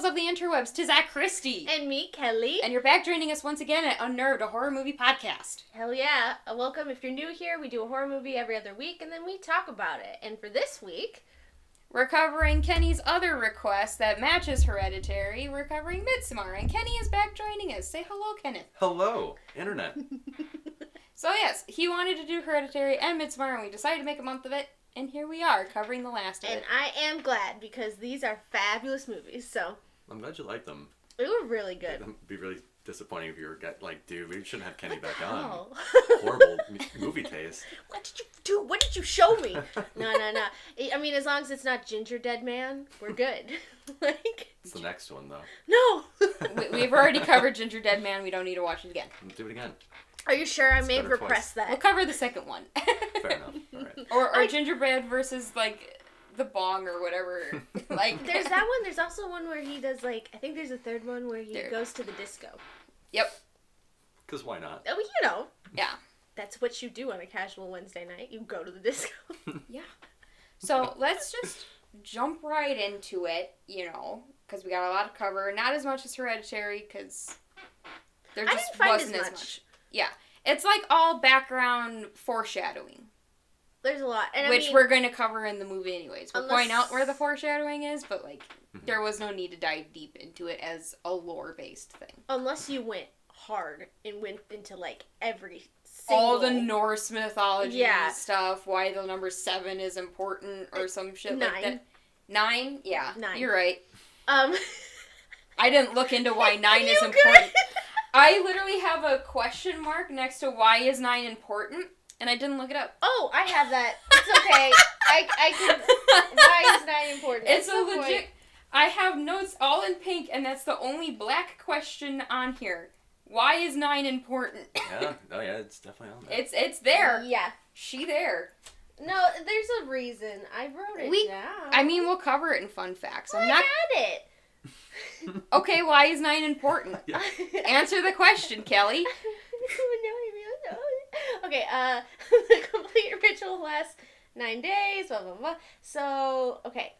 peoples of the interwebs, to Zach Christy. And me, Kelly. And you're back joining us once again at Unnerved, a horror movie podcast. Hell yeah. Uh, welcome. If you're new here, we do a horror movie every other week and then we talk about it. And for this week, we're covering Kenny's other request that matches Hereditary. We're covering Midsommar, and Kenny is back joining us. Say hello, Kenneth. Hello, Internet. so, yes, he wanted to do Hereditary and Midsommar, and we decided to make a month of it. And here we are, covering the last of and it. I am glad because these are fabulous movies. So I'm glad you liked them. they were really good. It'd be really disappointing if you were get, like, dude, we shouldn't have Kenny back on. Oh. Horrible movie taste. What did you do? What did you show me? no, no, no. I- I mean, as long as it's not Gingerdead Man, we're good. like, It's the next one though. no. we, we've already covered Gingerdead Man. We don't need to watch it again. Do it again. Are you sure I It's may better that. We'll cover the second one. Fair enough. All right. Or, or I- gingerbread versus like the bong or whatever. like There's that one. There's also one where he does like I think there's a third one where he There. goes to the disco. Yep. Because why not? Oh, you know. Yeah. That's what you do on a casual Wednesday night. You go to the disco. Yeah. So let's just jump right into it. You know, because we got a lot to cover. Not as much as Hereditary, because there I just didn't find wasn't as as much. much. Yeah. It's like all background foreshadowing, There's a lot, and which I mean, we're going to cover in the movie anyways. We'll point out where the foreshadowing is, but like Mhm. there was no need to dive deep into it as a lore based thing. unless you went hard and went into like every all the Norse mythology Yeah. stuff, why the number seven is important or some shit like Nine. that. Nine? Yeah. Nine. You're right. um. I didn't look into why nine is important. could- I literally have a question mark next to why is nine important, and I didn't look it up. Oh, I have that. It's okay. I I can. Why is nine important? It's a some point- legit. I have notes all in pink, and that's the only black question on here. Why is nine important? Yeah. Oh yeah, it's definitely on there. It's it's there. Yeah. She there. No, there's a reason. I wrote it We- down. I mean, we'll cover it in fun facts. I I'm not had it. okay. Why is nine important? Yeah. Answer the question, Kelly. okay, uh, the complete ritual lasts nine days, blah, blah, blah. So, okay.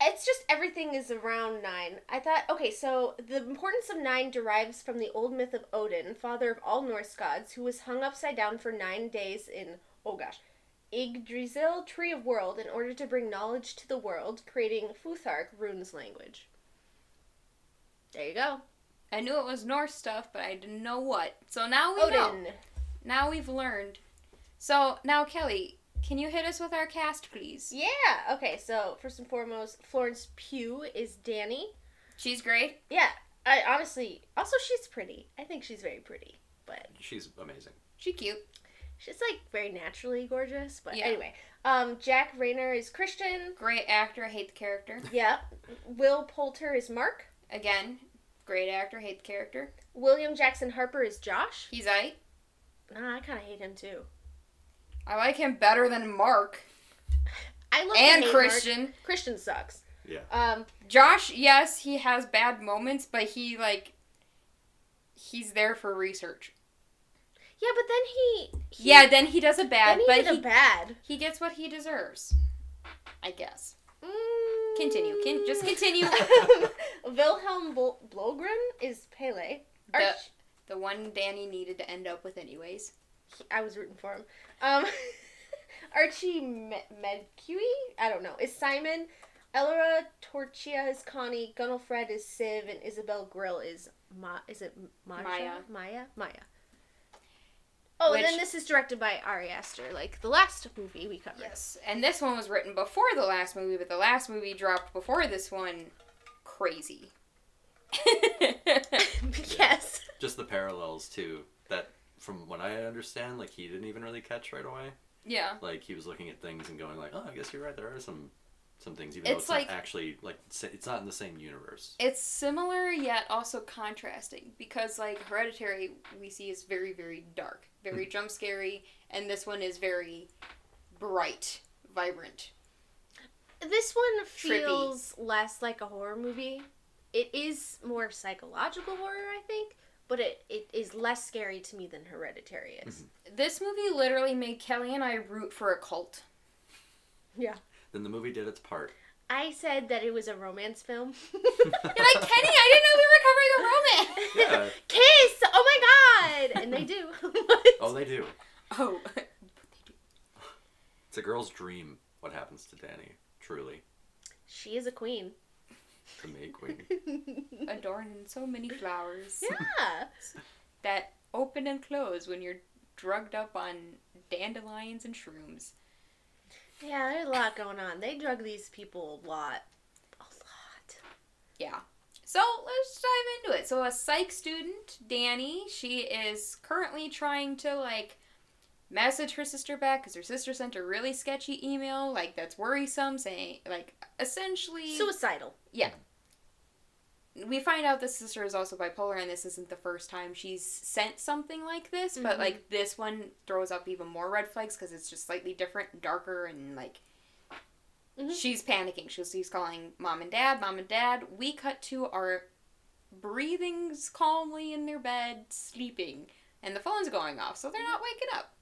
It's just everything is around nine. I thought, okay, so the importance of nine derives from the old myth of Odin, father of all Norse gods, who was hung upside down for nine days in, oh gosh, Yggdrasil, Tree of World, in order to bring knowledge to the world, creating Futhark, runes language. There you go. I knew it was Norse stuff, but I didn't know what. So now we know. Odin. Now we've learned. So now, Kelly, can you hit us with our cast, please? Yeah. Okay. So first and foremost, Florence Pugh is Dani. She's great. Yeah. I honestly, also she's pretty. I think she's very pretty, but She's amazing. She cute. she's like very naturally gorgeous. But Yeah. anyway, um, Jack Reynor is Christian. Great actor. Hate the character. Yeah. Will Poulter is Mark. Again, great actor. Hate the character. William Jackson Harper is Josh. He's I. Nah, I kind of hate him too. I like him better than Mark I love and hate Christian. Mark. Christian sucks. Yeah. Um, Josh, yes, he has bad moments, but he like he's there for research. yeah, but then he, he yeah, then he does a bad, then he but did he, a bad. he gets what he deserves. I guess. Mm. Continue. Can- just continue. Wilhelm Bl- Blogren is Pelle. The, Arch- the one Dani needed to end up with anyways. I was rooting for him. Um, Archie Me- Medcue, I don't know, is Simon. Ellora Torchia is Connie. Gunnel Fred is Siv, and Isabelle Grill is Ma. Is it Maja? Maya. Maya. Maya. Oh, and then this is directed by Ari Aster, like the last movie we covered. Yes, and this one was written before the last movie, but the last movie dropped before this one. Crazy. yes. Just the parallels too. That from what I understand, like he didn't even really catch right away. yeah. Like he was looking at things and going like, "Oh, I guess you're right. There are some some things, even though It's it's like- not actually like it's not in the same universe." It's similar yet also contrasting because like Hereditary we see is very very dark, very hmm. jump scary, and this one is very bright, vibrant. This one Trippy. feels less like a horror movie. It is more psychological horror, I think, but it, it is less scary to me than Hereditary is. Mm-hmm. This movie literally made Kelly and I root for a cult. Yeah. Then the movie did its part. I said that it was a romance film. You're like Kenny. I didn't know we were covering a romance. Yeah. Kiss! Oh my god! And they do. Oh, they do. Oh, It's a girl's dream. What happens to Dani? Truly, She is a queen. The May Queen. adorned in so many flowers Yeah. that open and close when you're drugged up on dandelions and shrooms. Yeah, there's a lot going on. They drug these people a lot. A lot. Yeah. So let's dive into it. So a psych student, Dani, she is currently trying to like message her sister back because her sister sent a really sketchy email, like that's worrisome, saying like essentially Suicidal. Yeah. We find out this sister is also bipolar and this isn't the first time she's sent something like this but Mhm. like this one throws up even more red flags because it's just slightly different darker and like Mhm. she's panicking she's, she's calling mom and dad mom and dad we cut to our breathing calmly in their bed sleeping and the phone's going off so they're not waking up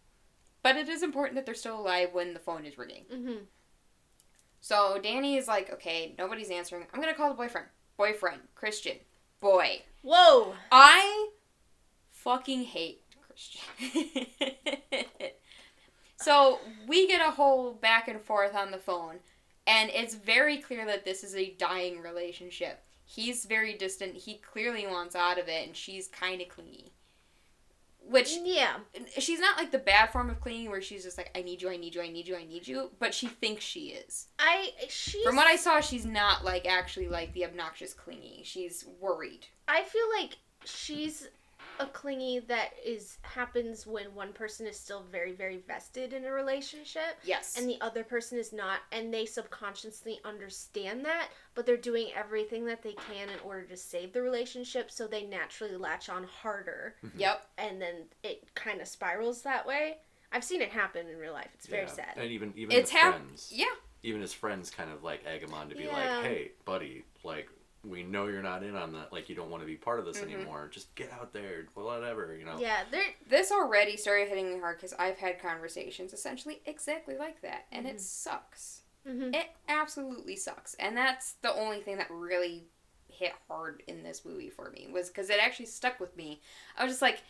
but it is important that they're still alive when the phone is ringing Mm-hmm. so Dani is like, okay, nobody's answering. I'm gonna call the boyfriend. Boyfriend, Christian, boy. Whoa! I fucking hate Christian. so we get a whole back and forth on the phone, and it's very clear that this is a dying relationship. He's very distant. He clearly wants out of it, and she's kind of clingy. Which Yeah. she's not like the bad form of clingy, where she's just like, "I need you, I need you, I need you, I need you," but she thinks she is. I she From what I saw, she's not like actually like the obnoxious clingy. She's worried. I feel like she's a clingy that is happens when one person is still very very vested in a relationship Yes. and the other person is not and they subconsciously understand that but they're doing everything that they can in order to save the relationship so they naturally latch on harder mm-hmm. yep. and then it kind of spirals that way i've seen it happen in real life it's very Yeah. sad And even even It's his friends, Yeah. even his friends, kind of like egg him on to be Yeah. like, "Hey, buddy, like we know you're not in on that. Like you don't want to be part of this Mhm. anymore. Just get out there, whatever, you know." yeah This already started hitting me hard because I've had conversations essentially exactly like that, and Mhm. it sucks. mhm. It absolutely sucks, and that's the only thing that really hit hard in this movie for me was because it actually stuck with me. I was just like,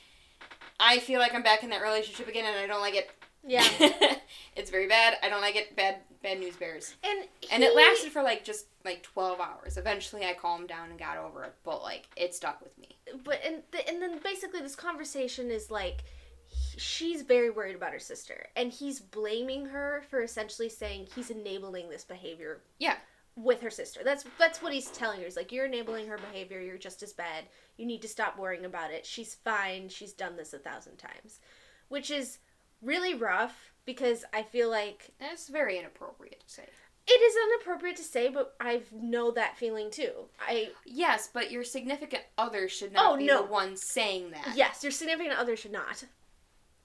I feel like I'm back in that relationship again, and I don't like it. Yeah it's very bad. I don't like it. Bad, bad news bears. and And it lasted for like just like 12 hours. Eventually I calmed down and got over it, but like it stuck with me. but and th- and then basically this conversation is like she's very worried about her sister and he's blaming her for essentially saying he's enabling this behavior Yeah. with her sister that's that's what he's telling her he's like you're enabling her behavior you're just as bad you need to stop worrying about it she's fine she's done this a thousand times which is really rough because i feel like That's very inappropriate to say. it is inappropriate to say but i know that feeling too i Yes, but your significant other should not Oh, be no. the one saying that. Yes, your significant other should not.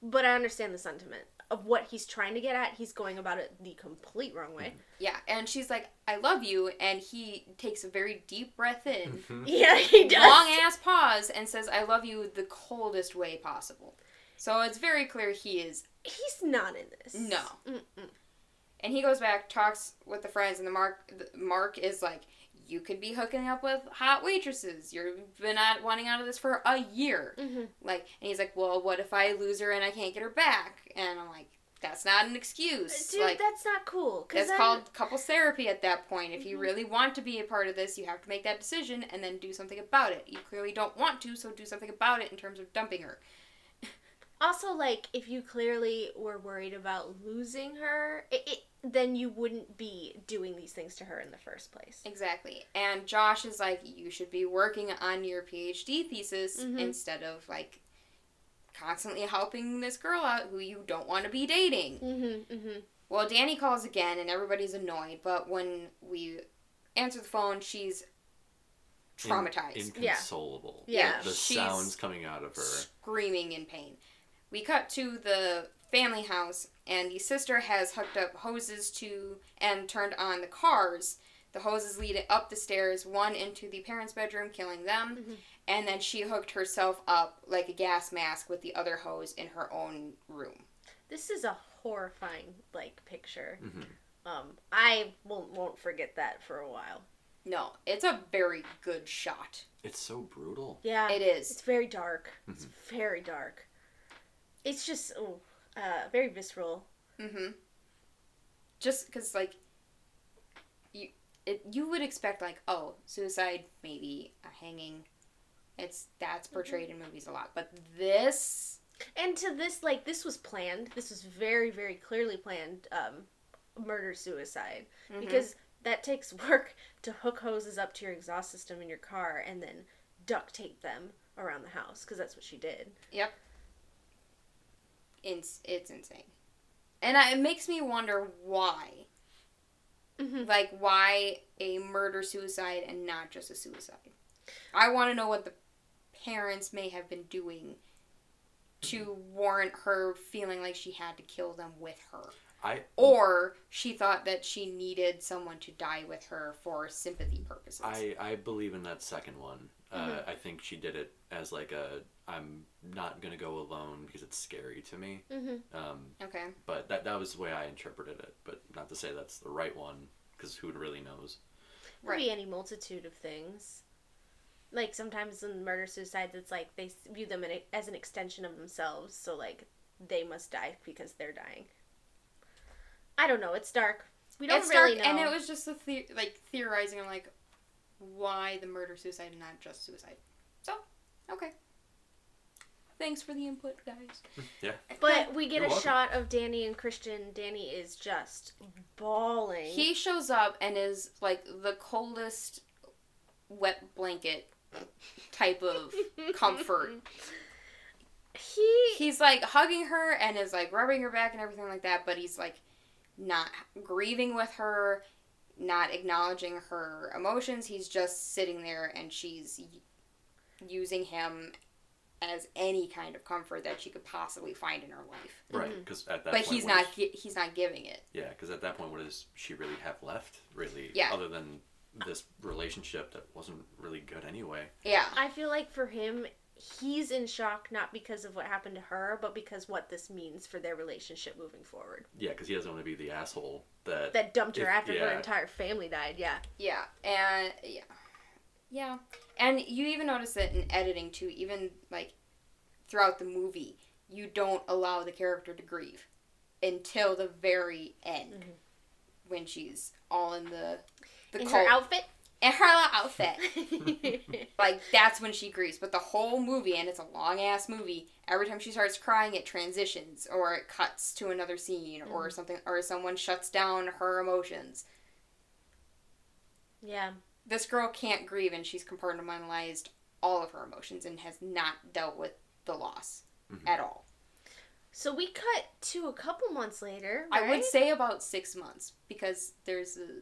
But I understand the sentiment of what he's trying to get at. He's going about it the complete wrong way. Yeah, and she's like, "I love you," and he takes a very deep breath in, Mhm. Yeah, he does. long ass pause, and says, "I love you" the coldest way possible. So it's very clear he is He's not in this. No. Mm-mm. And he goes back, talks with the friends, and the Mark the Mark is like, "You could be hooking up with hot waitresses. You've been out wanting out of this for a year." Mhm. Like, and he's like, "Well, what if I lose her and I can't get her back?" And I'm like, "That's not an excuse. Dude, like, that's not cool. that's called couples therapy at that point. If you Mhm. really want to be a part of this, you have to make that decision and then do something about it. You clearly don't want to, so do something about it in terms of dumping her." Also, like, if you clearly were worried about losing her, it, it, then you wouldn't be doing these things to her in the first place. Exactly. And Josh is like, you should be working on your PhD thesis Mhm. instead of like constantly helping this girl out who you don't want to be dating. Mm-hmm, mm-hmm. Well, Dani calls again and everybody's annoyed, but when we answer the phone, she's In- traumatized, inconsolable. Yeah. The She's- sounds coming out of her. screaming in pain. We cut to the family house, and the sister has hooked up hoses to and turned on the cars. The hoses lead up the stairs, one into the parents' bedroom, killing them, Mhm. and then she hooked herself up like a gas mask with the other hose in her own room. This is a horrifying, like, picture Mhm. Um, I won't won't forget that for a while. No, it's a very good shot. It's so brutal. Yeah, It is. It's very dark. It's very dark. It's just oh, uh, very visceral. Mm-hmm. Just because, like, you it you would expect like, oh, suicide, maybe a hanging. It's that's portrayed in movies a lot, but this, And to this, like, this was planned. This was very, very clearly planned. Um, murder suicide Mhm. because that takes work to hook hoses up to your exhaust system in your car and then duct tape them around the house because that's what she did. It's it's insane, and I, it makes me wonder why, Mm-hmm. like, why a murder suicide and not just a suicide. I want to know what the parents may have been doing to warrant her feeling like she had to kill them with her. I or she thought that she needed someone to die with her for sympathy purposes. I I believe in that second one. Uh, Mhm. I think she did it as like a I'm not gonna go alone because it's scary to me. Mm-hmm. Um, okay. but that that was the way I interpreted it. But not to say that's the right one because who really knows? Could Right. be any multitude of things. Like sometimes in murder suicides, it's like they view them in a, as an extension of themselves. So like they must die because they're dying. I don't know. It's dark. We don't it's really dark, know. and it was just the, the like theorizing on like why the murder suicide and not just suicide. So, okay. Thanks for the input, guys. Yeah. but we get You're a welcome. shot of Dani and Christian. Dani is just bawling. He shows up and is like the coldest wet blanket type of comfort. He he's like hugging her and is like rubbing her back and everything like that, but he's like not grieving with her, not acknowledging her emotions. He's just sitting there and she's using him as any kind of comfort that she could possibly find in her life. Right. Mm-hmm. Because at that But point, he's not is- gi- he's not giving it. yeah. Because at that point, what does she really have left? Really? Yeah. Other than this relationship that wasn't really good anyway. Yeah. I feel like for him, he's in shock not because of what happened to her, but because what this means for their relationship moving forward. Yeah. Because he doesn't want to be the asshole that. That dumped her If- after her entire family died. Yeah. Yeah, and yeah, yeah, and you even notice that in editing too. Even like throughout the movie, you don't allow the character to grieve until the very end Mhm. when she's all in the the in her outfit. in her outfit. Like that's when she grieves. But the whole movie, and it's a long ass movie. Every time she starts crying, it transitions or it cuts to another scene or something, or someone shuts down her emotions. yeah. This girl can't grieve and she's compartmentalized all of her emotions and has not dealt with the loss Mhm. at all. So we cut to a couple months later. I would say about six months because there's a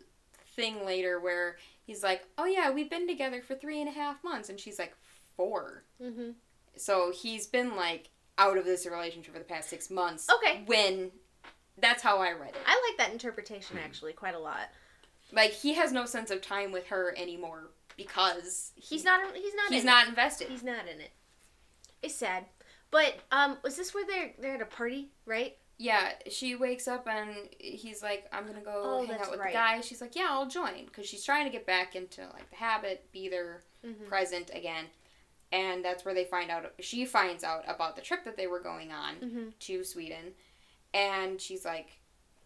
thing later where he's like, "Oh yeah, we've been together for three and a half months," and she's like, 4 Mm-hmm. So he's been like out of this relationship for the past six months. Okay. When that's how I read it. I like that interpretation actually quite a lot. Like he has no sense of time with her anymore because He's not. He's not. he's not It. invested. He's not in it. It's sad. But um, was this where they're they're at a party, right? Yeah, she wakes up and he's like, "I'm gonna go Oh, hang out with right. the guy." She's like, "Yeah, I'll join," because she's trying to get back into like the habit, be there, Mm-hmm. present again, and that's where they find out. She finds out about the trip that they were going on Mm-hmm. to Sweden, and she's like,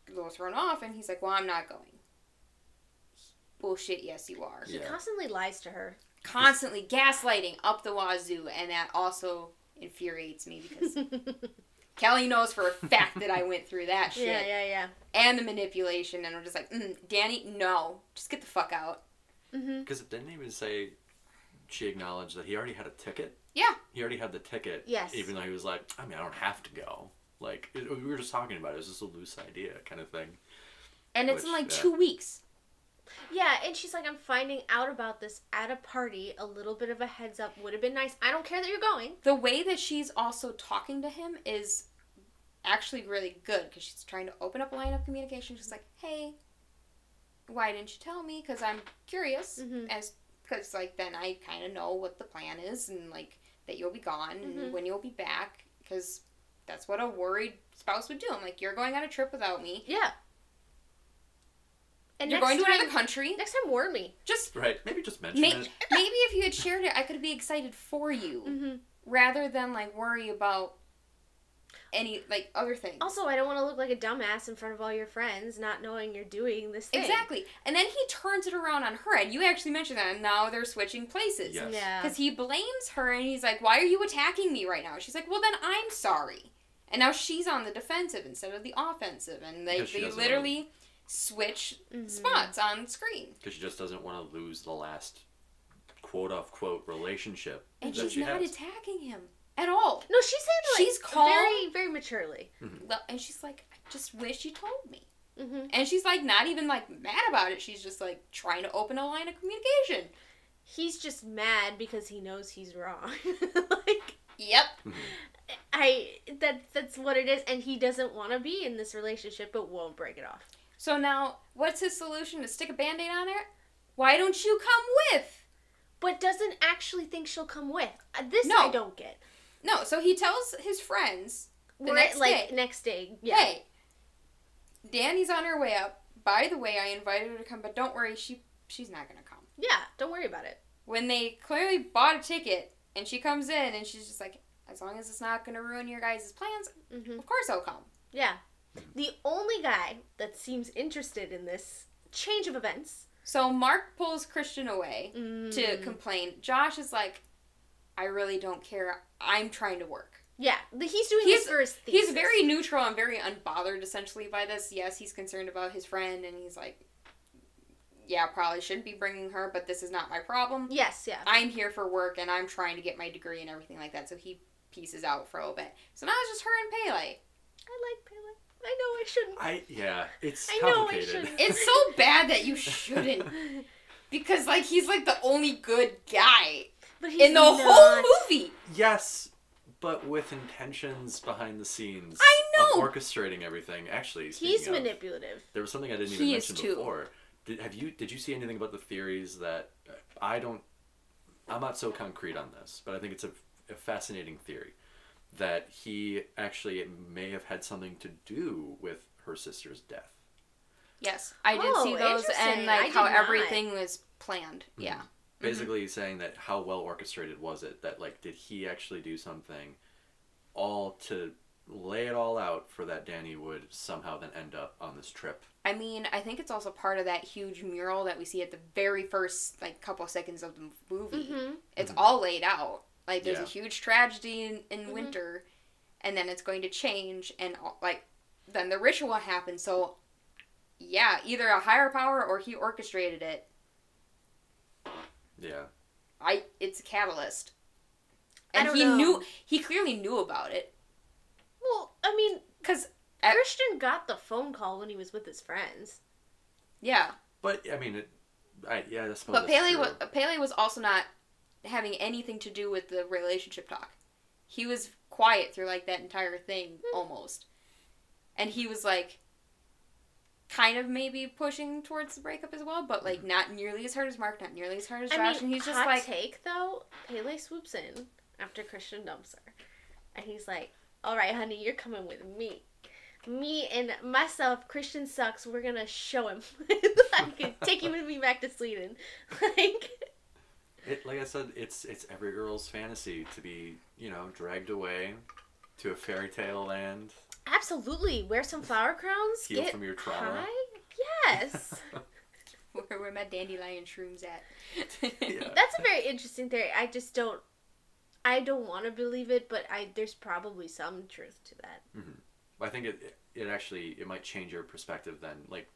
a little thrown off, and he's like, "Well, I'm not going." Bullshit. Yes, you are. He Yeah. constantly lies to her. Constantly gaslighting up the wazoo, and that also infuriates me because Kelly knows for a fact that I went through that shit. yeah, yeah, yeah. and the manipulation, and I'm just like, mm, Dani, no, just get the fuck out. Mm-hmm. Because it didn't even say she acknowledged that he already had a ticket. Yeah. He already had the ticket. Yes. Even though he was like, I mean, I don't have to go. Like it, we were just talking about it. It was just a loose idea kind of thing. And it's in Which, like yeah. two weeks. Yeah, and she's like, I'm finding out about this at a party. A little bit of a heads up would have been nice. I don't care that you're going. The way that she's also talking to him is actually really good because she's trying to open up a line of communication. She's like, hey, why didn't you tell me? Because I'm curious. Mhm. As because like then I kind of know what the plan is and like that you'll be gone Mhm. and when you'll be back because that's what a worried spouse would do. I'm like, you're going on a trip without me. Yeah. And You're going to time, another country. Next time, warn me. Just Right. Maybe just mention may- it. maybe if you had shared it, I could be excited for you Mm-hmm. rather than like worry about any like other things. Also, I don't want to look like a dumbass in front of all your friends, not knowing you're doing this thing. Exactly. And then he turns it around on her, and you actually mentioned that, and now they're switching places. Yes. Yeah. Because he blames her, and he's like, Why are you attacking me right now? She's like, Well, then I'm sorry. And now she's on the defensive instead of the offensive, and they, Because they doesn't literally switch Mhm. spots on screen. Because she just doesn't want to lose the last quote unquote relationship And that she's she not has. attacking him at all. No, she's saying like She's calm. very, very maturely. Well, And she's like, I just wish you told me. Mm-hmm. And she's like, not even like mad about it. She's just like trying to open a line of communication. He's just mad because he knows he's wrong. like Yep. I that that's what it is, and he doesn't want to be in this relationship, but won't break it off. So now, what's his solution to stick a band aid on there? Why don't you come with? But doesn't actually think she'll come with. Uh, This No. I don't get. No, so he tells his friends, The We're next like day. next day. Yeah. hey, Dani's on her way up. By the way, I invited her to come, but don't worry, she she's not gonna come. Yeah. Don't worry about it. When they clearly bought a ticket, and she comes in, and she's just like, as long as it's not gonna ruin your guys' plans, hmm of course I'll come. Yeah. The only guy that seems interested in this change of events So Mark pulls Christian away to Mm. complain. Josh is like, I really don't care. I'm trying to work. Yeah, he's doing He's- this for his thesis. He's very neutral and very unbothered essentially by this. Yes, he's concerned about his friend and he's like, yeah, probably shouldn't be bringing her, but this is not my problem. Yes, yeah. I'm here for work and I'm trying to get my degree and everything like that. So he pieces out for a little bit. So now it's just her and Pelle. I like Pelle. I know I shouldn't. I yeah, it's I know I complicated. shouldn't. It's so bad that you shouldn't. Because like he's like the only good guy but he's in the not. whole movie. yes, but with intentions behind the scenes. I know! Of orchestrating everything. Actually, He's of, manipulative. there was something I didn't He even is mention too. before. Did, have you? Did you see anything about the theories that uh, I don't? I'm not so concrete on this, but I think it's a, a fascinating theory that he actually may have had something to do with her sister's death. Yes, I did Oh, see those and like I how did not. everything was planned. Mm-hmm. Yeah. basically saying that how well orchestrated was it that like did he actually do something all to lay it all out for that Dani would somehow then end up on this trip I mean, I think it's also part of that huge mural that we see at the very first like couple seconds of the movie. Mm-hmm. It's mm-hmm. all laid out. Like there's Yeah. a huge tragedy in, in Mhm. winter, and then it's going to change, and like then the ritual happens. So yeah, either a higher power or he orchestrated it. yeah I it's a catalyst, I and don't he know. knew he clearly knew about it Well, I mean, because Uh, Christian got the phone call when he was with his friends. yeah, but i mean it I, yeah I suppose but that's Pelle true. was Pelle was also not having anything to do with the relationship talk. He was quiet through like that entire thing Hmm. almost, and he was like, kind of maybe pushing towards the breakup as well, but like not nearly as hard as Mark, not nearly as hard as Josh, I mean, and he's just like, take though. Pelle swoops in after Christian dumps her, and he's like, "All right, honey, you're coming with me." Me and myself, Christian sucks. We're gonna show him. like, take him with me back to Sweden. like, it, like i said it's it's every girl's fantasy to be you know dragged away to a fairy tale land absolutely, wear some flower crowns. Heal get from your trauma. high. Yes. where, where my dandelion shrooms at. Yeah. That's a very interesting theory. I just don't. I don't want to believe it, but I there's probably some truth to that. Mm-hmm. I think it it actually it might change your perspective then. Like,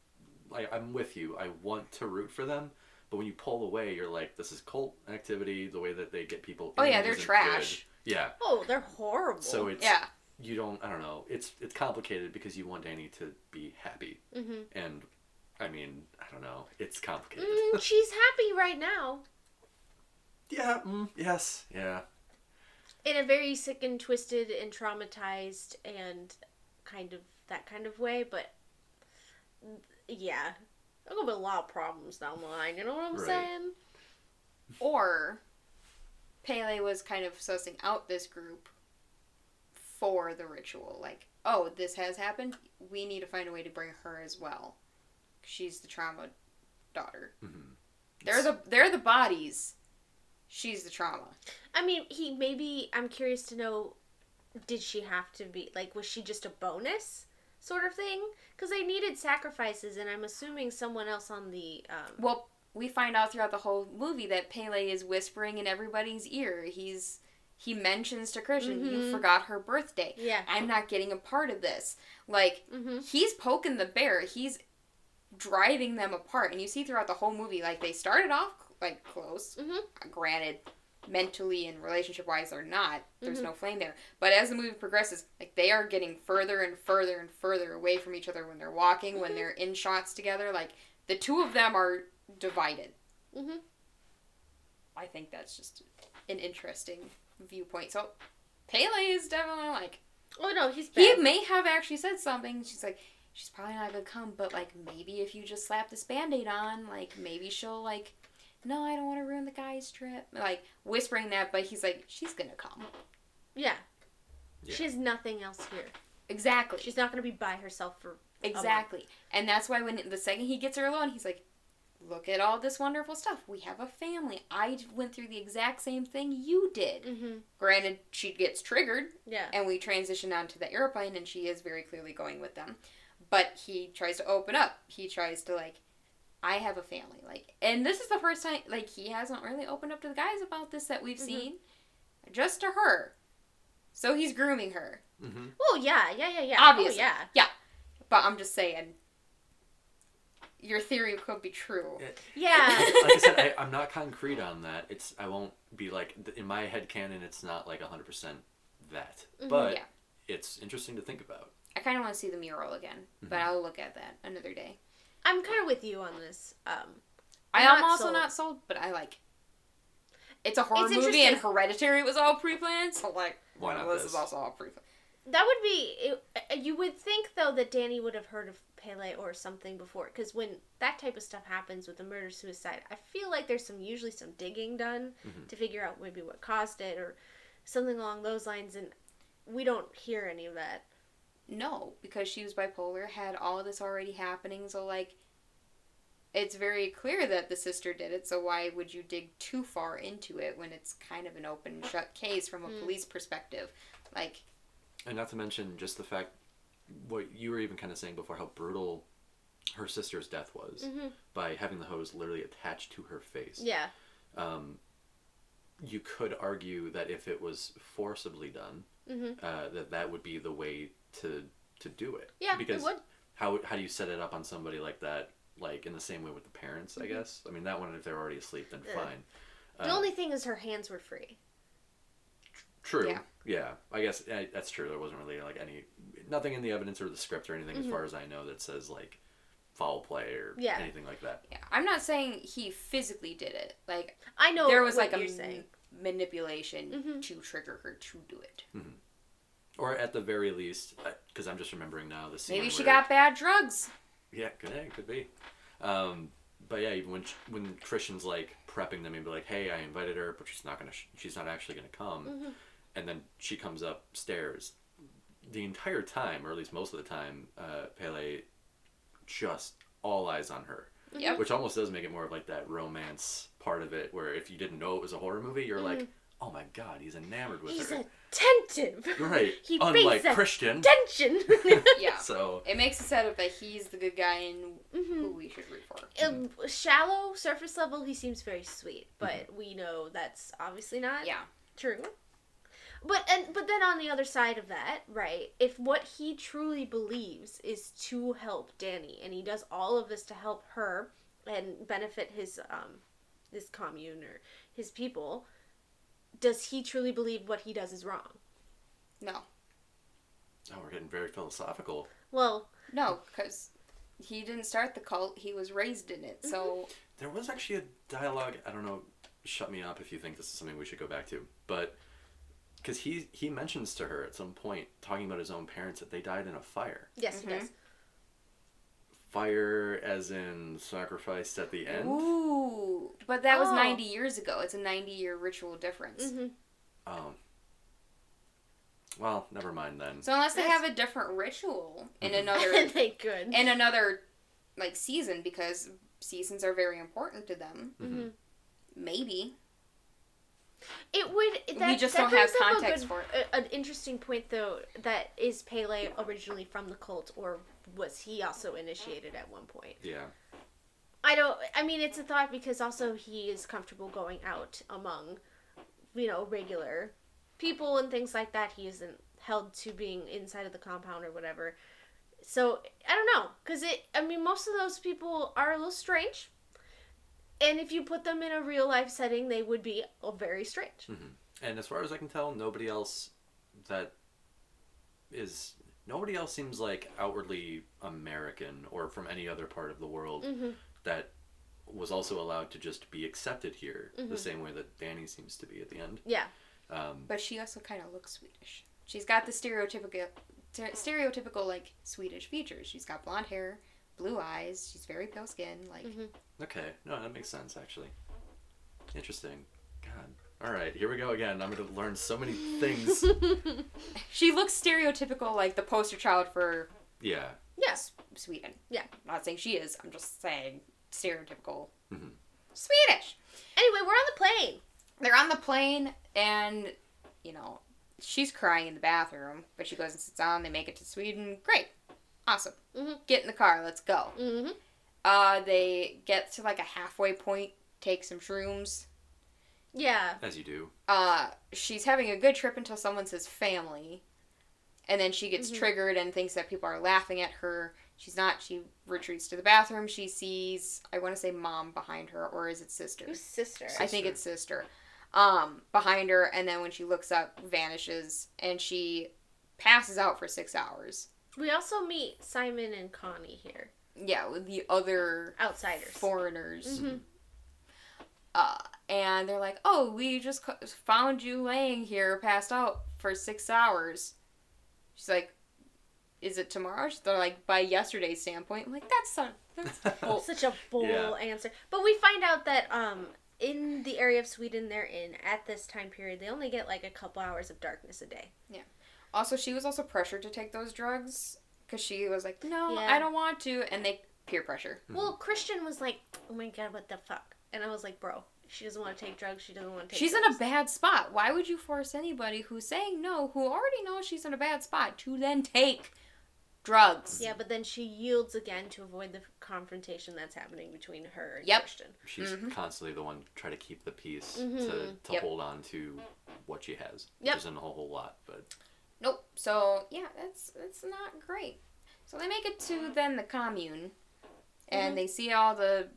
I, I'm with you. I want to root for them, but when you pull away, you're like, this is cult activity. The way that they get people. Oh, in yeah, they're isn't trash. good. Yeah. Oh, they're horrible. So it's yeah, you don't. I don't know. It's it's complicated because you want Dani to be happy, mm-hmm. and I mean, I don't know. It's complicated. mm, she's happy right now yeah. Mm, yes. Yeah. in a very sick and twisted and traumatized and kind of that kind of way, but mm, yeah, there's gonna be a lot of problems down the line. You know what I'm Right. saying? or Pelle was kind of sussing out this group for the ritual. Like, oh, this has happened. We need to find a way to bring her as well. She's the trauma daughter. Mhm. They're the they're the bodies. She's the trauma. I mean, he maybe. I'm curious to know. Did she have to be like? Was she just a bonus sort of thing? Because they needed sacrifices, and I'm assuming someone else on the. Um, Well, we find out throughout the whole movie that Pelle is whispering in everybody's ear. He's he mentions to Christian, "You Mhm. forgot her birthday. yeah. I'm not getting a part of this." Like Mm-hmm. he's poking the bear. He's driving them apart, and you see throughout the whole movie, like they started off like close. Mhm. Granted, mentally and relationship wise, they're not. There's Mhm. no flame there. But as the movie progresses, like they are getting further and further and further away from each other when they're walking, when Mhm. they're in shots together. Like the two of them are divided. Mm-hmm. I think that's just an interesting viewpoint. So Pelle is definitely like Oh no, he's he may have actually said something. She's like, she's probably not gonna come, but like maybe if you just slap this band-aid on, like maybe she'll like no, I don't want to ruin the guy's trip. Like whispering that, but he's like, she's gonna come. yeah. Yeah. She has nothing else here. Exactly. She's not going to be by herself for. exactly. And that's why when the second he gets her alone, he's like, look at all this wonderful stuff. We have a family. I went through the exact same thing you did. Mm-hmm. Granted, she gets triggered Yeah. and we transition onto the airplane and she is very clearly going with them but he tries to open up he tries to like i have a family like and this is the first time like he hasn't really opened up to the guys about this that we've Mhm. seen just to her so he's grooming her Mm-hmm. Oh yeah, yeah, yeah, yeah. Obviously. Oh, yeah. but i'm just saying your theory could be true Yeah. like I said, I, I'm not concrete on that. It's I won't be like in my head canon. It's not like 100 percent that, Mhm. but Yeah. it's interesting to think about. i kind of want to see the mural again but Mhm. i'll look at that another day I'm kind of with you on this. Um, i I'm also sold. not sold but i like it's a horror It's movie and hereditary was all pre-planned so like Why not well, this this? is also all pre-planned that would be. It, uh, you would think though that Dani would have heard of Pelle or something before, because when that type of stuff happens with a murder suicide, I feel like there's some usually some digging done Mhm. to figure out maybe what caused it or something along those lines, and we don't hear any of that. No, because she was bipolar, had all of this already happening, so like it's very clear that the sister did it, so why would you dig too far into it when it's kind of an open shut case from a Mm. police perspective? Like And not to mention just the fact what you were even kind of saying before how brutal her sister's death was Mm-hmm. by having the hose literally attached to her face. Yeah. Um, you could argue that if it was forcibly done, Mm-hmm. uh, that that would be the way to to do it. Yeah. because it would. how how do you set it up on somebody like that? Like in the same way with the parents, I Mhm. guess. I mean, that one if they're already asleep, then Yeah. fine. The Uh, only thing is her hands were free. True. Yeah. Yeah. I guess uh, that's true. There wasn't really like any nothing in the evidence or the script or anything, Mhm. as far as I know, that says like foul play or Yeah. anything like that. yeah, I'm not saying he physically did it. Like I know there was what like a you're m- saying. manipulation Mhm. to trigger her to do it. Or at the very least, because I'm just remembering now the scene. Maybe she got bad drugs. Yeah, could yeah, could be. Um, but yeah, even when when Christian's like prepping them and be like, "Hey, I invited her, but she's not gonna. Sh- she's not actually gonna come," Mhm. and then she comes upstairs. The entire time, or at least most of the time, uh, Pelle just all eyes on her, Yep. which almost does make it more of like that romance part of it, where if you didn't know it was a horror movie, you're like, "Oh my god, he's enamored with He's her." attentive. Right. he Unlike pays Christian. attention. Yeah. So It makes it set up that he's the good guy and who hmm we should root for. Um, shallow surface level, he seems very sweet, but we know that's obviously not Yeah. true. But and but then on the other side of that, right? If what he truly believes is to help Dani, and he does all of this to help her and benefit his um his commune or his people, does he truly believe what he does is wrong? No. oh, we're getting very philosophical. Well, No, because he didn't start the cult. He was raised in it. So There was actually a dialogue. I don't know. Shut me up if you think this is something we should go back to. But because he he mentions to her at some point, talking about his own parents, that they died in a fire. yes, Mhm. he does. Fire, as in sacrificed at the end. ooh, but that was Oh. ninety years ago. It's a ninety-year ritual difference. hmm Oh. Well, never mind then. So unless they have a different ritual in Mhm. another they could. in another like season because seasons are very important to them. Mm-hmm. Maybe It would. That, we just that don't have brings up a context good- for it. a- an interesting point, though, that is Pelle originally from the cult, or was he also initiated at one point? Yeah. I don't. I mean, it's a thought because also he is comfortable going out among, you know, regular people and things like that. He isn't held to being inside of the compound or whatever. So I don't know, because it. I mean, most of those people are a little strange, and if you put them in a real life setting, they would be very strange. Mm-hmm. And as far as I can tell, nobody else that is nobody else seems like outwardly American or from any other part of the world Mm-hmm. that was also allowed to just be accepted here Mhm. the same way that Dani seems to be at the end. Yeah. Um, But she also kind of looks Swedish. She's got the stereotypical, stereotypical like Swedish features. She's got blonde hair, blue eyes. She's very pale skin. Like Mhm. okay, no, that makes sense actually. Interesting. God. All right, here we go again. I'm going to learn so many things. she looks stereotypical, like the poster child for yeah. yes. Sweden. Yeah. I'm not saying she is. I'm just saying stereotypical Mhm. Swedish. Anyway, we're on the plane. They're on the plane, and you know she's crying in the bathroom, but she goes and sits down. They make it to Sweden. Great, awesome. Mhm. Get in the car. Let's go. Mm-hmm. Uh, they get to like a halfway point. Take some shrooms. Yeah. As you do. uh, she's having a good trip until someone says family. And then she gets Mhm. triggered and thinks that people are laughing at her. She's not. She retreats to the bathroom. She sees, I want to say mom behind her, or is it sister? Who's sister? I think it's sister. Um, behind her, and then when she looks up, vanishes, and she passes out for six hours. We also meet Simon and Connie here, Yeah, with the other outsiders. foreigners. Mhm. Uh, and they're like, "Oh, we just found you laying here, passed out for six hours." She's like, "Is it tomorrow?" They're like, "By yesterday's standpoint." I'm like, "That's not. That's bull- Such a bull Yeah. answer. But we find out that um in the area of Sweden they're in at this time period, they only get like a couple hours of darkness a day. Yeah. Also, she was also pressured to take those drugs because she was like, "No, Yeah. I don't want to," and they peer pressure. Well, Christian was like, "Oh my god, what the fuck?" And I was like, "Bro, she doesn't want to take drugs. She doesn't want to take." She's in a bad spot. Why would you force anybody who's saying no, who already knows she's in a bad spot, to then take drugs? Yeah, but then she yields again to avoid the confrontation that's happening between her and Yep. Christian. She's Mhm. constantly the one trying to keep the peace to, Mhm. to Yep. hold on to what she has. Yep. Which isn't a whole, whole lot, but Nope. So yeah, that's that's not great. So they make it to then the commune, and Mhm. they see all the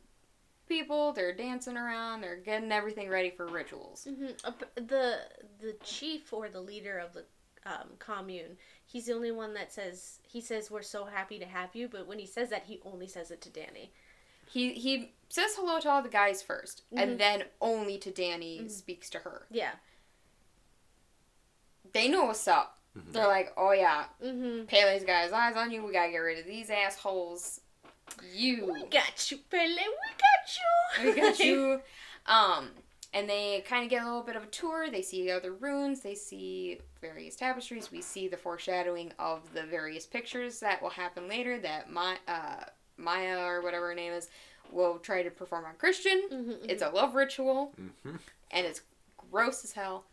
people. They're dancing around. They're getting everything ready for rituals. hmm The the chief or the leader of the um, commune, he's the only one that says he says we're so happy to have you, but when he says that, he only says it to Dani. He he says hello to all the guys 1st Mhm. and then only to Dani Mhm. speaks to her. Yeah. They know what's up. Mhm. They're like, oh yeah, Mm-hmm. Pelle's got his eyes on you. We gotta get rid of these assholes. You. We got you, Pelle. We got you. We got you. Um, and they kind of get a little bit of a tour. They see other runes. They see various tapestries. We see the foreshadowing of the various pictures that will happen later. That my uh, Maya or whatever her name is will try to perform on Christian. Mhm, It's a love ritual, hmm and it's gross as hell.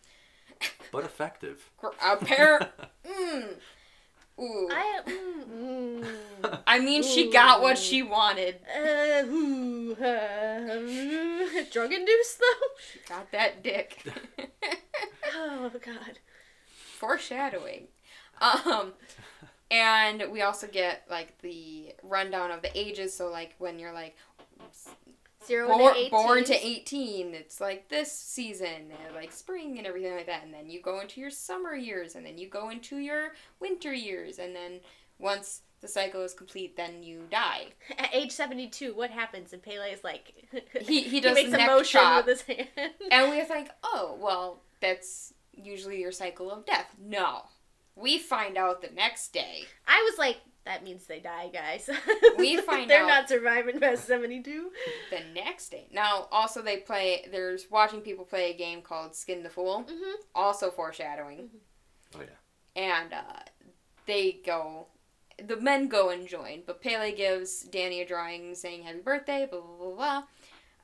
but effective. Gr- A pair. mm. Ooh. I mm, mm. I mean, she got what she wanted. Uh, ooh, uh, drug induced though. She got that dick. Oh god. Foreshadowing. Um, and we also get like the rundown of the ages. So like when you're like Zero bor- to 18. born to 18, it's like this season, like spring and everything like that. And then you go into your summer years, and then you go into your winter years, and then once the cycle is complete, then you die. At age 72, what happens? And Pelle is like, He- he does makes neck a motion chop. with his hand. And we think, oh, well, that's usually your cycle of death. No. We find out the next day. I was like, that means they die, guys. We find They're out- not surviving past 72. The next day. Now, also, they play, there's watching people play a game called Skin the Fool, hmm also foreshadowing. Oh yeah. And uh, they go the men go and join, but Pelle gives Dani a drawing saying happy birthday, blah, blah, blah, blah.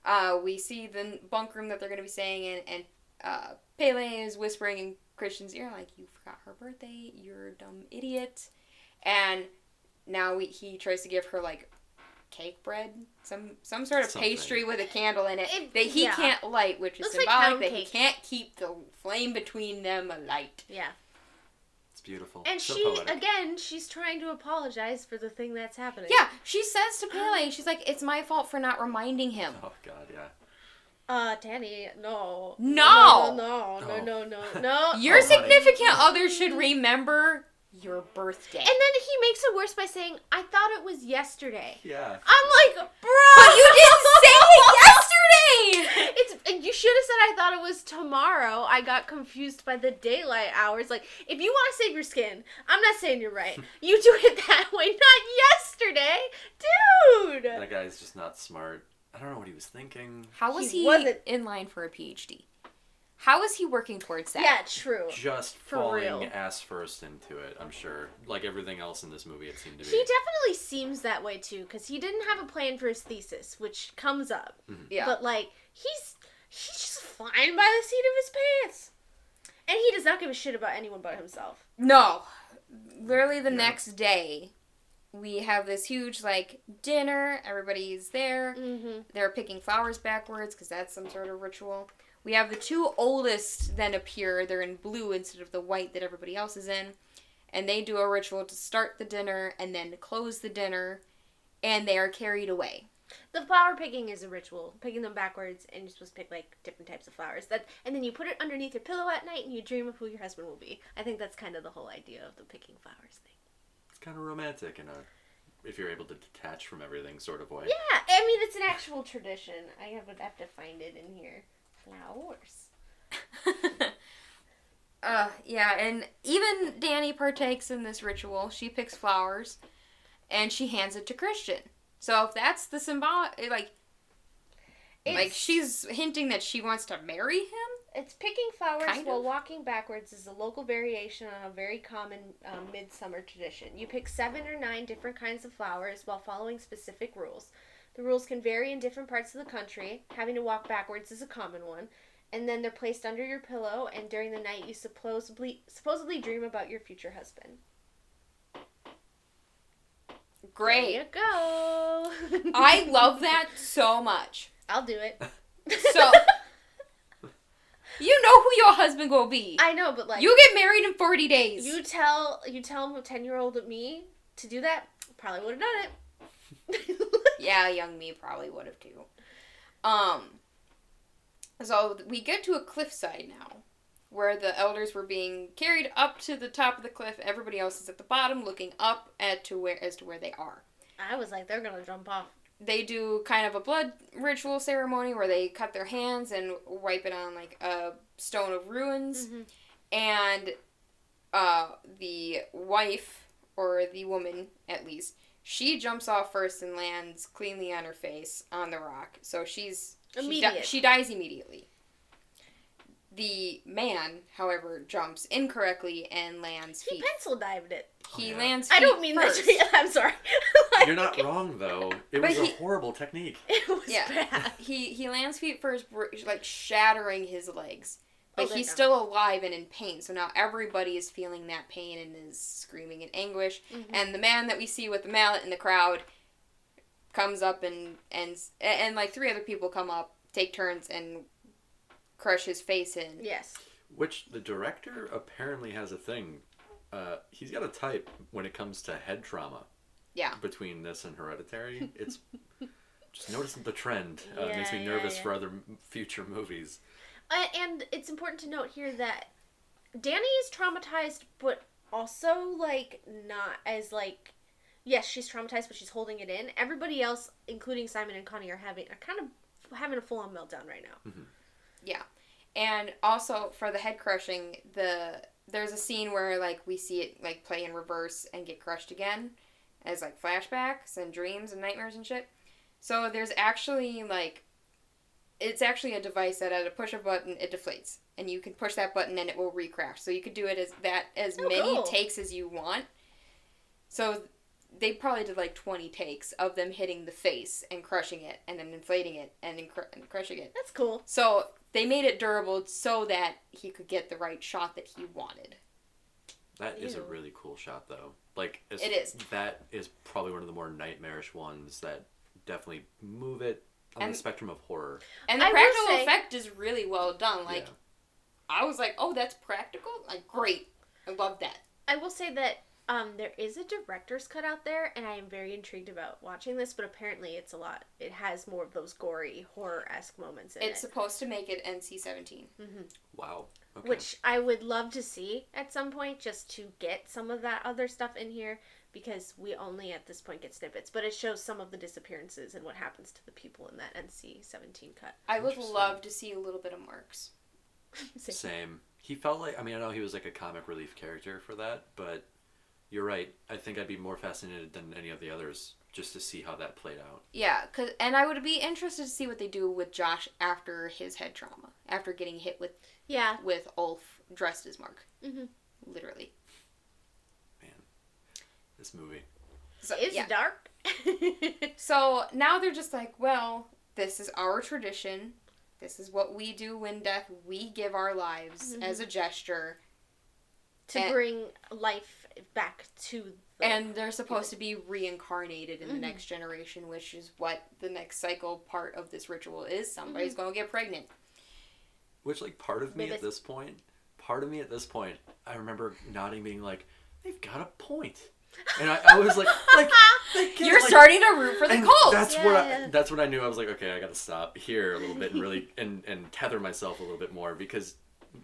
Uh, we see the bunk room that they're going to be staying in, and uh, Pelle is whispering in Christian's ear, like, you forgot her birthday, you're a dumb idiot. And now we, he tries to give her, like, cake bread, some some sort of Something. pastry with a candle in it, It- that he yeah. can't light, which is Looks like symbolic pound that he can't keep the flame between them alight. Yeah. It's beautiful. And so she poetic. again, she's trying to apologize for the thing that's happening. Yeah, she says to Pelle, she's like, "It's my fault for not reminding him." Oh god, yeah. Uh, Dani, no. No! No, no, no, Oh. no, no, no. Your Oh, honey. significant other should remember your birthday. And then he makes it worse by saying, I thought it was yesterday. Yeah. I'm like, bro! but you didn't say it yesterday. It's you should have said I thought it was tomorrow. I got confused by the daylight hours. Like, if you want to save your skin, I'm not saying you're right. You do it that way, not yesterday, dude. That guy's just not smart. I don't know what he was thinking. How was He he, wasn't- in line for a PhD? How is he working towards that? Yeah, true. Just For falling real. ass first into it, I'm sure. Like everything else in this movie, it seemed to be. He definitely seems that way too, because he didn't have a plan for his thesis, which comes up. Yeah. But like, he's he's just flying by the seat of his pants, and he does not give a shit about anyone but himself. no. Literally the Yeah. next day, we have this huge like dinner. Everybody's there. Mm-hmm. They're picking flowers backwards because that's some sort of ritual. We have the two oldest then appear. They're in blue instead of the white that everybody else is in. And they do a ritual to start the dinner and then close the dinner. And they are carried away. The flower picking is a ritual, picking them backwards, and you're supposed to pick like different types of flowers. That and then you put it underneath your pillow at night, and you dream of who your husband will be. I think that's kind of the whole idea of the picking flowers thing. It's kind of romantic in a, if you're able to detach from everything, sort of way. Yeah, I mean it's an actual tradition. I would have to find it in here. Flowers. uh, yeah, and even Dani partakes in this ritual. She picks flowers and she hands it to Christian. So if that's the symbolic, like, like she's hinting that she wants to marry him. It's picking flowers Kind while of. walking backwards is a local variation on a very common um, midsummer tradition. You pick seven or nine different kinds of flowers while following specific rules. The rules can vary in different parts of the country. Having to walk backwards is a common one. And then they're placed under your pillow, and during the night, you supposedly supposedly dream about your future husband. Great. There you go. I love that so much. I'll do it. So you know who your husband will be. I know, but like you get married in forty days. You tell you tell ten year old me to do that, probably would have done it. Yeah, young me probably would have too. Um. So we get to a cliffside now, where the elders were being carried up to the top of the cliff. Everybody else is at the bottom, looking up at to where as to where they are. I was like, they're gonna jump off. They do kind of a blood ritual ceremony where they cut their hands and wipe it on like a stone of runes. Mhm. and uh, the wife or the woman at least she jumps off first and lands cleanly on her face on the rock so she's she, di- Immediate. she dies immediately the man however jumps incorrectly and lands He feet pencil dived it. he Oh, yeah. lands I don't feet mean first. that. I'm sorry. Like, You're not wrong though. It But was a horrible technique. It was yeah bad. he he lands feet first like shattering his legs but there he's go. still alive and in pain so now everybody is feeling that pain and is screaming in anguish Mhm. and the man that we see with the mallet in the crowd comes up and and and, and like three other people come up take turns and crush his face in Yes. Which the director apparently has a thing. Uh, he's got a type when it comes to head trauma. Yeah. Between this and Hereditary, it's just noticing the trend. Uh, it makes me nervous yeah. for other future movies. Uh, and it's important to note here that Dani is traumatized, but also like not as like. Yes, she's traumatized, but she's holding it in. Everybody else, including Simon and Connie, are having are kind of having a full on meltdown right now. Yeah. And also for the head crushing the there's a scene where like we see it like play in reverse and get crushed again as like flashbacks and dreams and nightmares and shit so there's actually like it's actually a device that at a push of button it deflates and you can push that button and it will recraft so you could do it as that as Oh, many cool. takes as you want so they probably did like 20 takes of them hitting the face and crushing it and then inflating it and then cr- and crushing it. That's cool. So they made it durable so that he could get the right shot that he wanted. That is a really cool shot, though. Like It is. That is probably one of the more nightmarish ones that definitely move it on And- the spectrum of horror. And the I practical say- effect is really well done. Like yeah. I was like, "Oh, that's practical." Like great. I love that. I will say that um, there is a director's cut out there, and I am very intrigued about watching this. But apparently, it's a lot. It has more of those gory horror esque moments in It's it, supposed to make it NC-17. mm-hmm. Wow. Okay. which I would love to see at some point, just to get some of that other stuff in here. Because we only at this point get snippets, but it shows some of the disappearances and what happens to the people in that NC-17 cut. I would love to see a little bit of Marks. Same. He felt like I mean I know he was like a comic relief character for that, but you're right. I think I'd be more fascinated than any of the others just to see how that played out. Yeah, cause, and I would be interested to see what they do with Josh after his head trauma, after getting hit with Yeah. with Ulf dressed as Mark, hmm literally. Man, this movie. So, It's yeah. dark. So now they're just like, well, this is our tradition. This is what we do when death. We give our lives Mhm. as a gesture, to And- bring life back to the and they're supposed to be reincarnated in the Mhm. next generation, which is what the next cycle part of this ritual is. Somebody's Mm-hmm. gonna get pregnant. Which like part of me Maybe at this point, part of me at this point, I remember nodding, being like, "They've got a point," and I, I was like, "Like they get, You're like- starting to root for the and cult. That's what I, Yeah. that's what I knew. I was like, okay, I got to stop here a little bit and really and and tether myself a little bit more because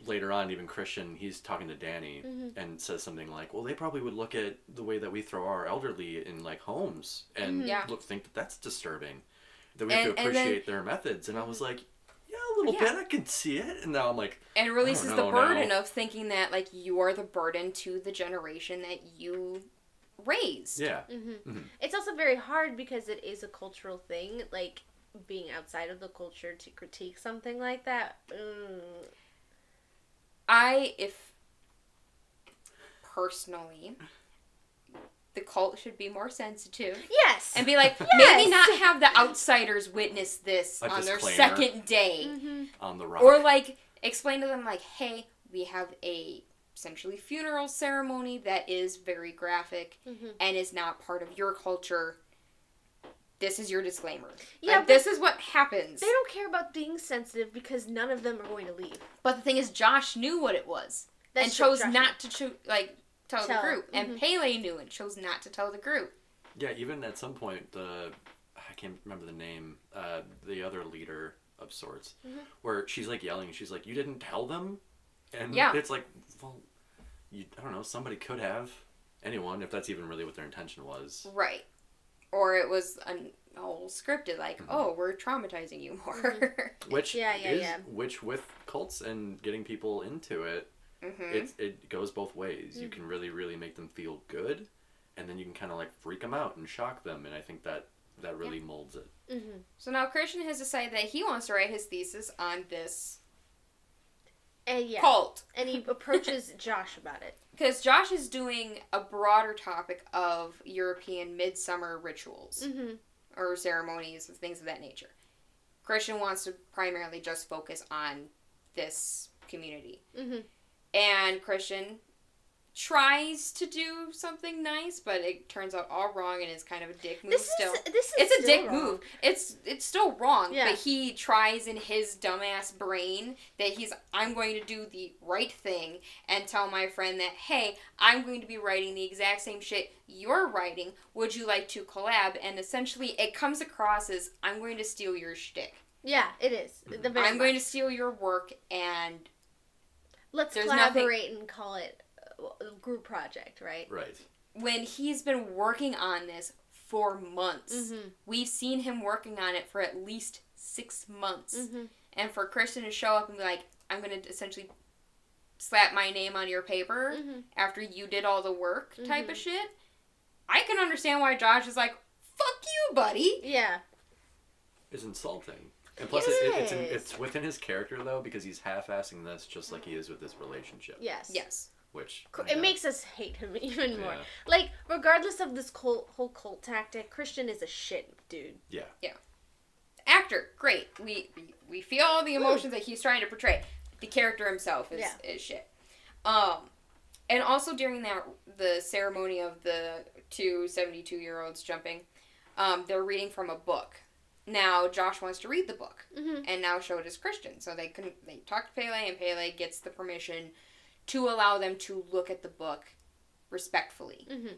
later on, even Christian, he's talking to Dani Mhm. and says something like, "Well, they probably would look at the way that we throw our elderly in like homes and Mhm. Yeah. look think that that's disturbing. That we have And- to and then- appreciate their methods." And I was like, "Yeah, a little Yeah. bit. I can see it." And now I'm like, and releases the know burden now. of thinking that like you are the burden to the generation that you raised. "Yeah, hmm Mhm. It's also very hard because it is a cultural thing. Like being outside of the culture to critique something like that. Mm, I, if personally, the cult should be more sensitive yes. and be like, Yes! maybe not have the outsiders witness this A on their second day, hmm on the rock." or like explain to them like, hey, we have a essentially funeral ceremony that is very graphic hmm and is not part of your culture. This is your disclaimer. Yeah, Like, this is what happens. They don't care about being sensitive because none of them are going to leave. But the thing is, Josh knew what it was and chose Josh. not to cho- like tell, Tell, the group. And mhm. Pelle knew and chose not to tell the group. Yeah, even at some point, the I can't remember the name, uh, the other leader of sorts, Mhm. where she's like yelling. She's like, "You didn't tell them," and Yeah. it's like, well, you I don't know. Somebody could have anyone if that's even really what their intention was. Right. Or it was an all scripted, like, Mhm. oh, we're traumatizing you more. Which Yeah, yeah, is, yeah. which with cults and getting people into it, hmm it's it goes both ways. You Mhm. can really really make them feel good, and then you can kind of like freak them out and shock them, and I think that that really molds it. hmm So now Christian has decided that he wants to write his thesis on this And yeah, cult. and he approaches Josh about it. Because Josh is doing a broader topic of European midsummer rituals. hmm or ceremonies and things of that nature. Christian wants to primarily just focus on this community. hmm And Christian tries to do something nice, but it turns out all wrong and is kind of a dick move This still. is this is It's a dick wrong. move. It's it's still wrong, Yeah. but he tries in his dumbass brain that he's I'm going to do the right thing and tell my friend that hey, I'm going to be writing the exact same shit you're writing. Would you like to collab? And essentially, it comes across as I'm going to steal your shtick. Yeah, it is. The I'm going to steal your work, and Let's there's nothing- collaborate and call it group project, right? Right. when he's been working on this for months, Mm-hmm. we've seen him working on it for at least six months. Mm-hmm. and for Christian to show up and be like, I'm gonna essentially slap my name on your paper Mm-hmm. after you did all the work type of shit. I can understand why Josh is like, fuck you, buddy. Yeah. is insulting. And plus, It it, it, it's in, it's within his character though because he's half-assing this just like he is with this relationship. Yes. Yes. Which It know. makes us hate him even more. Yeah. Like, regardless of this cult, whole cult tactic, Christian is a shit dude. Yeah. Yeah. Actor, great. We we, we feel all the emotions that he's trying to portray. The character himself is Yeah. is shit. Um, and also during that the ceremony of the two 72 year olds jumping, um, they're reading from a book. Now Josh wants to read the book, Mm-hmm. and now show it as Christian. So they can they talk to Pelle, and Pelle gets the permission to allow them to look at the book respectfully. Mm-hmm.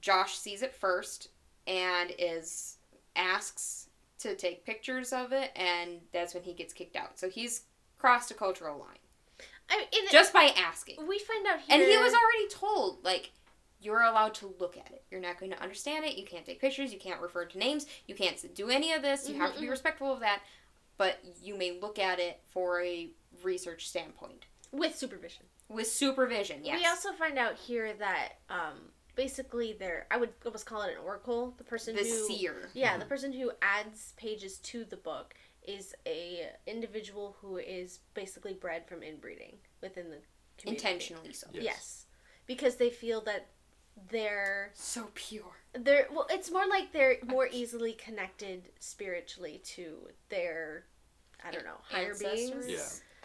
Josh sees it first and is asks to take pictures of it, and that's when he gets kicked out. So he's crossed a cultural line I mean, just by asking. we find out here, And he was already told, like, you're allowed to look at it. You're not going to understand it. You can't take pictures. You can't refer to names. You can't do any of this. You have to be Mhm, mhm. respectful of that. But you may look at it for a research standpoint with supervision. With supervision. Yes. We also find out here that um, basically they're I would almost call it an oracle. The person the who seer. yeah, the person who adds pages to the book is a individual who is basically bred from inbreeding within the community. Intentionally so. Yes. Yes. Because they feel that they're So pure. they're well it's more like they're more easily connected spiritually to their I don't know, higher Ancestors? beings. Yeah.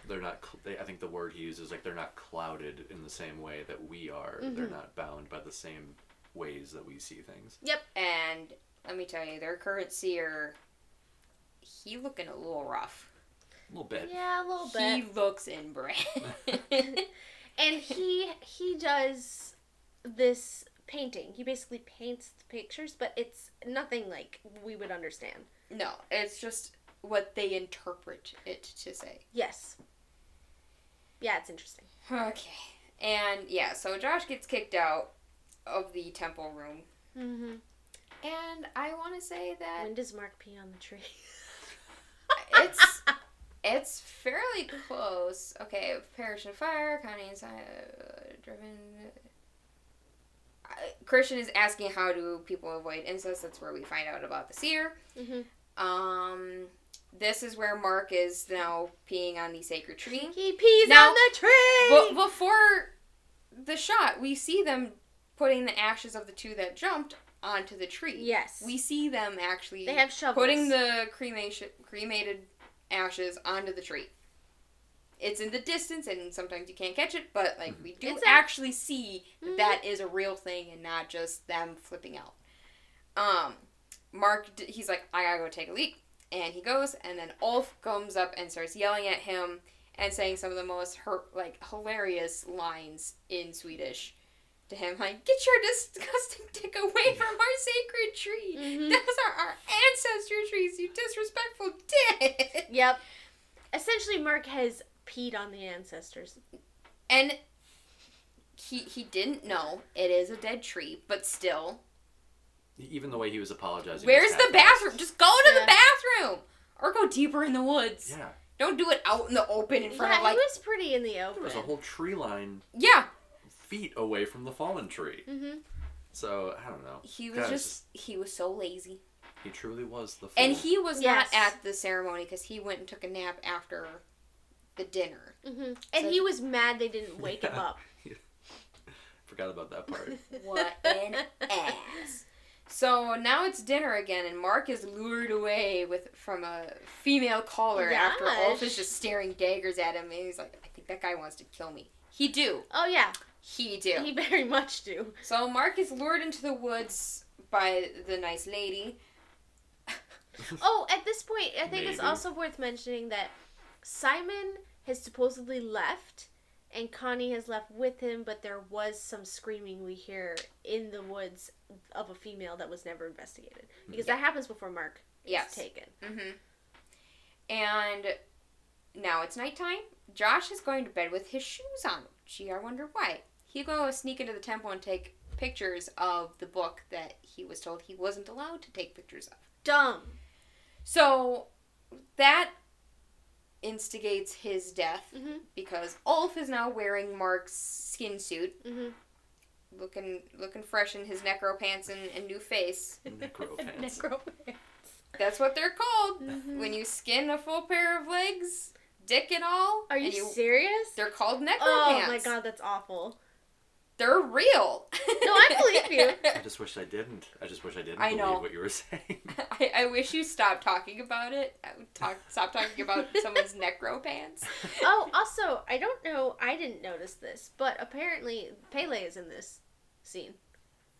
They're not. Cl- they, I think the word he uses like they're not clouded in the same way that we are. They're Mhm. not bound by the same ways that we see things. Yep and let me tell you, their current seer, he looking a little rough. A little bit. Yeah, a little bit. He looks inbred. and he he does this painting. He basically paints the pictures, but it's nothing like we would understand. no, it's just what they interpret it to say. Yes. Yeah, it's interesting. Okay. And yeah, so Josh gets kicked out of the temple room. Mm-hmm. And I want to say that When does Mark pee on the tree? it's it's fairly close. Okay, parish of fire, county inside, uh, driven. Uh, Christian is asking how do people avoid incest. That's where we find out about the seer. mm-hmm. Um, this is where Mark is now peeing on the sacred tree. He pees Now- on the tree. But before the shot, we see them putting the ashes of the two that jumped onto the tree. yes, We see them actually they have shovels. putting the cremation cremated ashes onto the tree. It's in the distance, and sometimes you can't catch it, but like we do It's a- actually see that Mhm. that is a real thing and not just them flipping out. Um, Mark, he's like, I gotta go take a leak, and he goes, and then Ulf comes up and starts yelling at him and saying some of the most her- like hilarious lines in Swedish to him, like, "Get your disgusting dick away from our sacred tree." Mhm. Those are our ancestor trees, you disrespectful dick. Yep. Essentially, Mark has peed on the ancestors. And he he didn't know it is a dead tree, but still. Even the way he was apologizing. Where's the bathroom? Just go to Yeah. the bathroom or go deeper in the woods. Yeah. Don't do it out in the open in front yeah, of like he was pretty in the There open. was a whole tree line yeah. feet away from the fallen tree. Mm-hmm. So I don't know. He was Guys, just he was so lazy, He truly was the. Fool. and he was Yes. not at the ceremony because he went and took a nap after the dinner. Mm-hmm. And So- he was mad they didn't wake him Yeah. up. Forgot about that part. What an ass. So now it's dinner again, and Mark is lured away with from a female caller after Ulf is just staring daggers at him, and he's like, "I think that guy wants to kill me." He do, Oh yeah, he do. he very much do. So Mark is lured into the woods by the nice lady. Oh, at this point, I think it's also worth mentioning that Simon has supposedly left, and Connie has left with him. But there was some screaming we hear in the woods of a female that was never investigated because that happens before Mark is Yes. taken. Mm-hmm. And now it's nighttime. Josh is going to bed with his shoes on. Gee, I wonder why. He go sneak into the temple and take pictures of the book that he was told he wasn't allowed to take pictures of. Dumb. So that instigates his death Mm-hmm. because Ulf is now wearing Mark's skin suit, Mm-hmm. looking looking fresh in his necro pants and, and new face. Necro pants. That's what they're called. Mhm. When you skin a full pair of legs, dick and all. Are you, and serious? They're called necro Oh pants. my god, that's awful. They're real. No, I believe you. I just wish I didn't. I just wish I didn't I believe know. what you were saying. I, I wish you stopped talking about it. Talk. Stop talking about someone's necro pants. Oh, also, I don't know. I didn't notice this, but apparently Pelle is in this scene.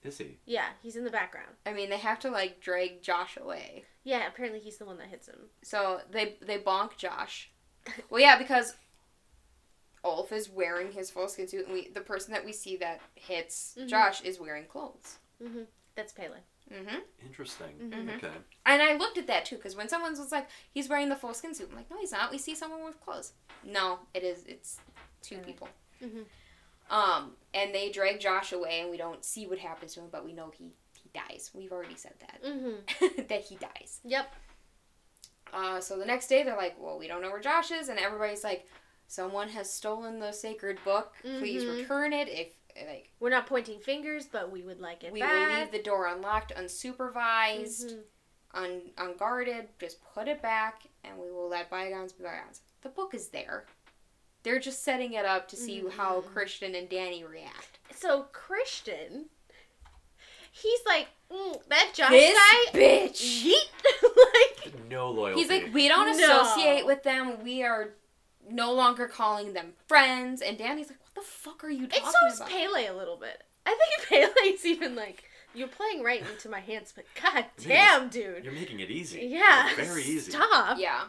Is he? Yeah, he's in the background. I mean, they have to like drag Josh away. Yeah, apparently he's the one that hits him. So they they bonk Josh. Well, yeah, because Ulf is wearing his full skin suit, and we the person that we see that hits Mhm. Josh is wearing clothes. hmm That's Pelle. hmm Interesting. Mhm. Okay. And I looked at that too, because when someone was like, "He's wearing the full skin suit," I'm like, "No, he's not. We see someone with clothes." No, it is. It's two Alright. people. Mhm. Um, and they drag Josh away, and we don't see what happens to him, but we know he he dies. We've already said that hmm that he dies. Yep. Uh, so the next day they're like, well, we don't know where Josh is, and everybody's like, someone has stolen the sacred book. Please Mhm. return it. If like We're not pointing fingers, but we would like it we will leave the door unlocked, unsupervised, Mhm. un- unguarded. Just put it back, and we will let bygones be bygones. The book is there. They're just setting it up to see how Mhm. Christian and Dani react. So Christian, he's like mm, that Josh this guy. bitch. Yeet. like No loyalty. He's like, we don't No. associate with them. We are no longer calling them friends. And Dani's like, what the fuck are you talking and so is about? Pelle a little bit. I think Pelle's even like you're playing right into my hands, but god damn, dude. You're making it easy. Yeah, Very easy. Stop. Yeah.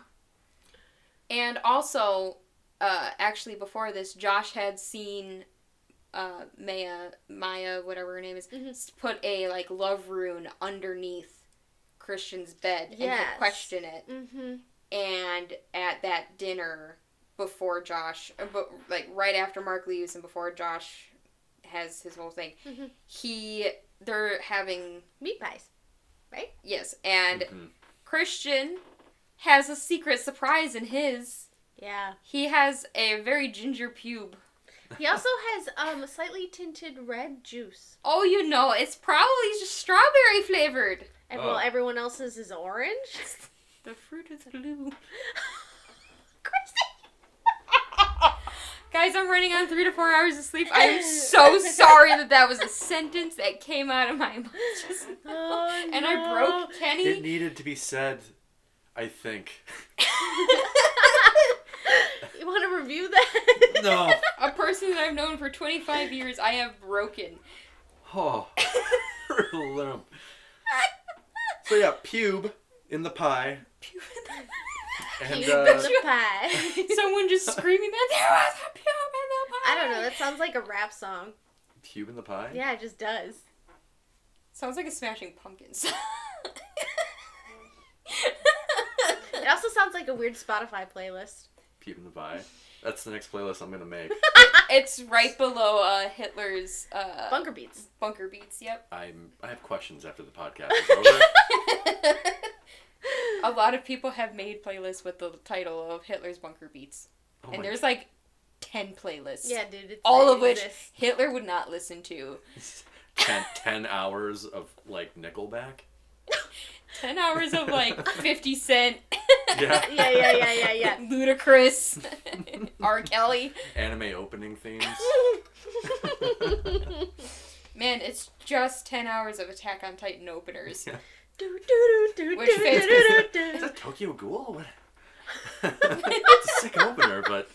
And also, uh, actually, before this, Josh had seen uh, Maya, Maya, whatever her name is, Mhm. put a like love rune underneath Christian's bed and Yes. had questioned it. Mm-hmm. And at that dinner, before Josh, uh, but like right after Mark leaves and before Josh has his whole thing, Mhm. he they're having Meat pies. Right? Yes, and Mhm. Christian has a secret surprise in his. Yeah. He has a very ginger pube. He also has um slightly tinted red juice. Oh, you know, it's probably just strawberry flavored. And Oh. while everyone else's is orange. The fruit is the loom. Christy. Guys, I'm running on three to four hours of sleep. I am so sorry that that was a sentence that came out of my mouth just now. Oh, and I broke Kenny. It needed to be said, I think. you want to review that? No. a person that I've known for 25 years, I have broken. Oh. Limp. So yeah, pube in the pie. And You uh, the pie. Someone just screaming that there was a pube in the pie. I don't know. That sounds like a rap song. pube in the pie? Yeah, it just does. Sounds like a Smashing Pumpkins. It also sounds like a weird Spotify playlist. Pube in the pie. That's the next playlist I'm gonna make. it's right below uh, Hitler's uh, Bunker beats. bunker beats. Yep. I'm I have questions after the podcast is over. a lot of people have made playlists with the title of Hitler's bunker beats, Oh and there's like ten playlists. Yeah, dude. It's, all of which exists. Hitler would not listen to. 10, 10 hours of like Nickelback. Ten hours of like Fifty Cent. Yeah. Yeah, yeah, yeah, yeah, yeah. Ludacris. R. Kelly. Anime opening themes. Man, it's just ten hours of Attack on Titan openers. Yeah. Which Is that Tokyo Ghoul? It's a sick opener, but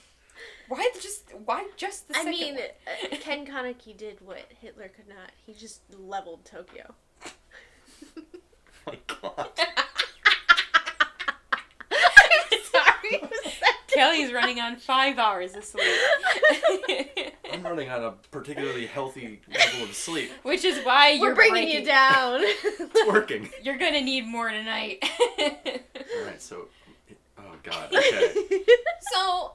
Why just why just the I mean, one? Ken Kaneki did what Hitler could not. He just leveled Tokyo. my god. Sorry. was that- Kelly's running on five hours of sleep. I'm running on a particularly healthy level of sleep. Which is why We're you're bringing breaking- you down. It's working. You're gonna need more tonight. Alright, so. Oh god, okay. so,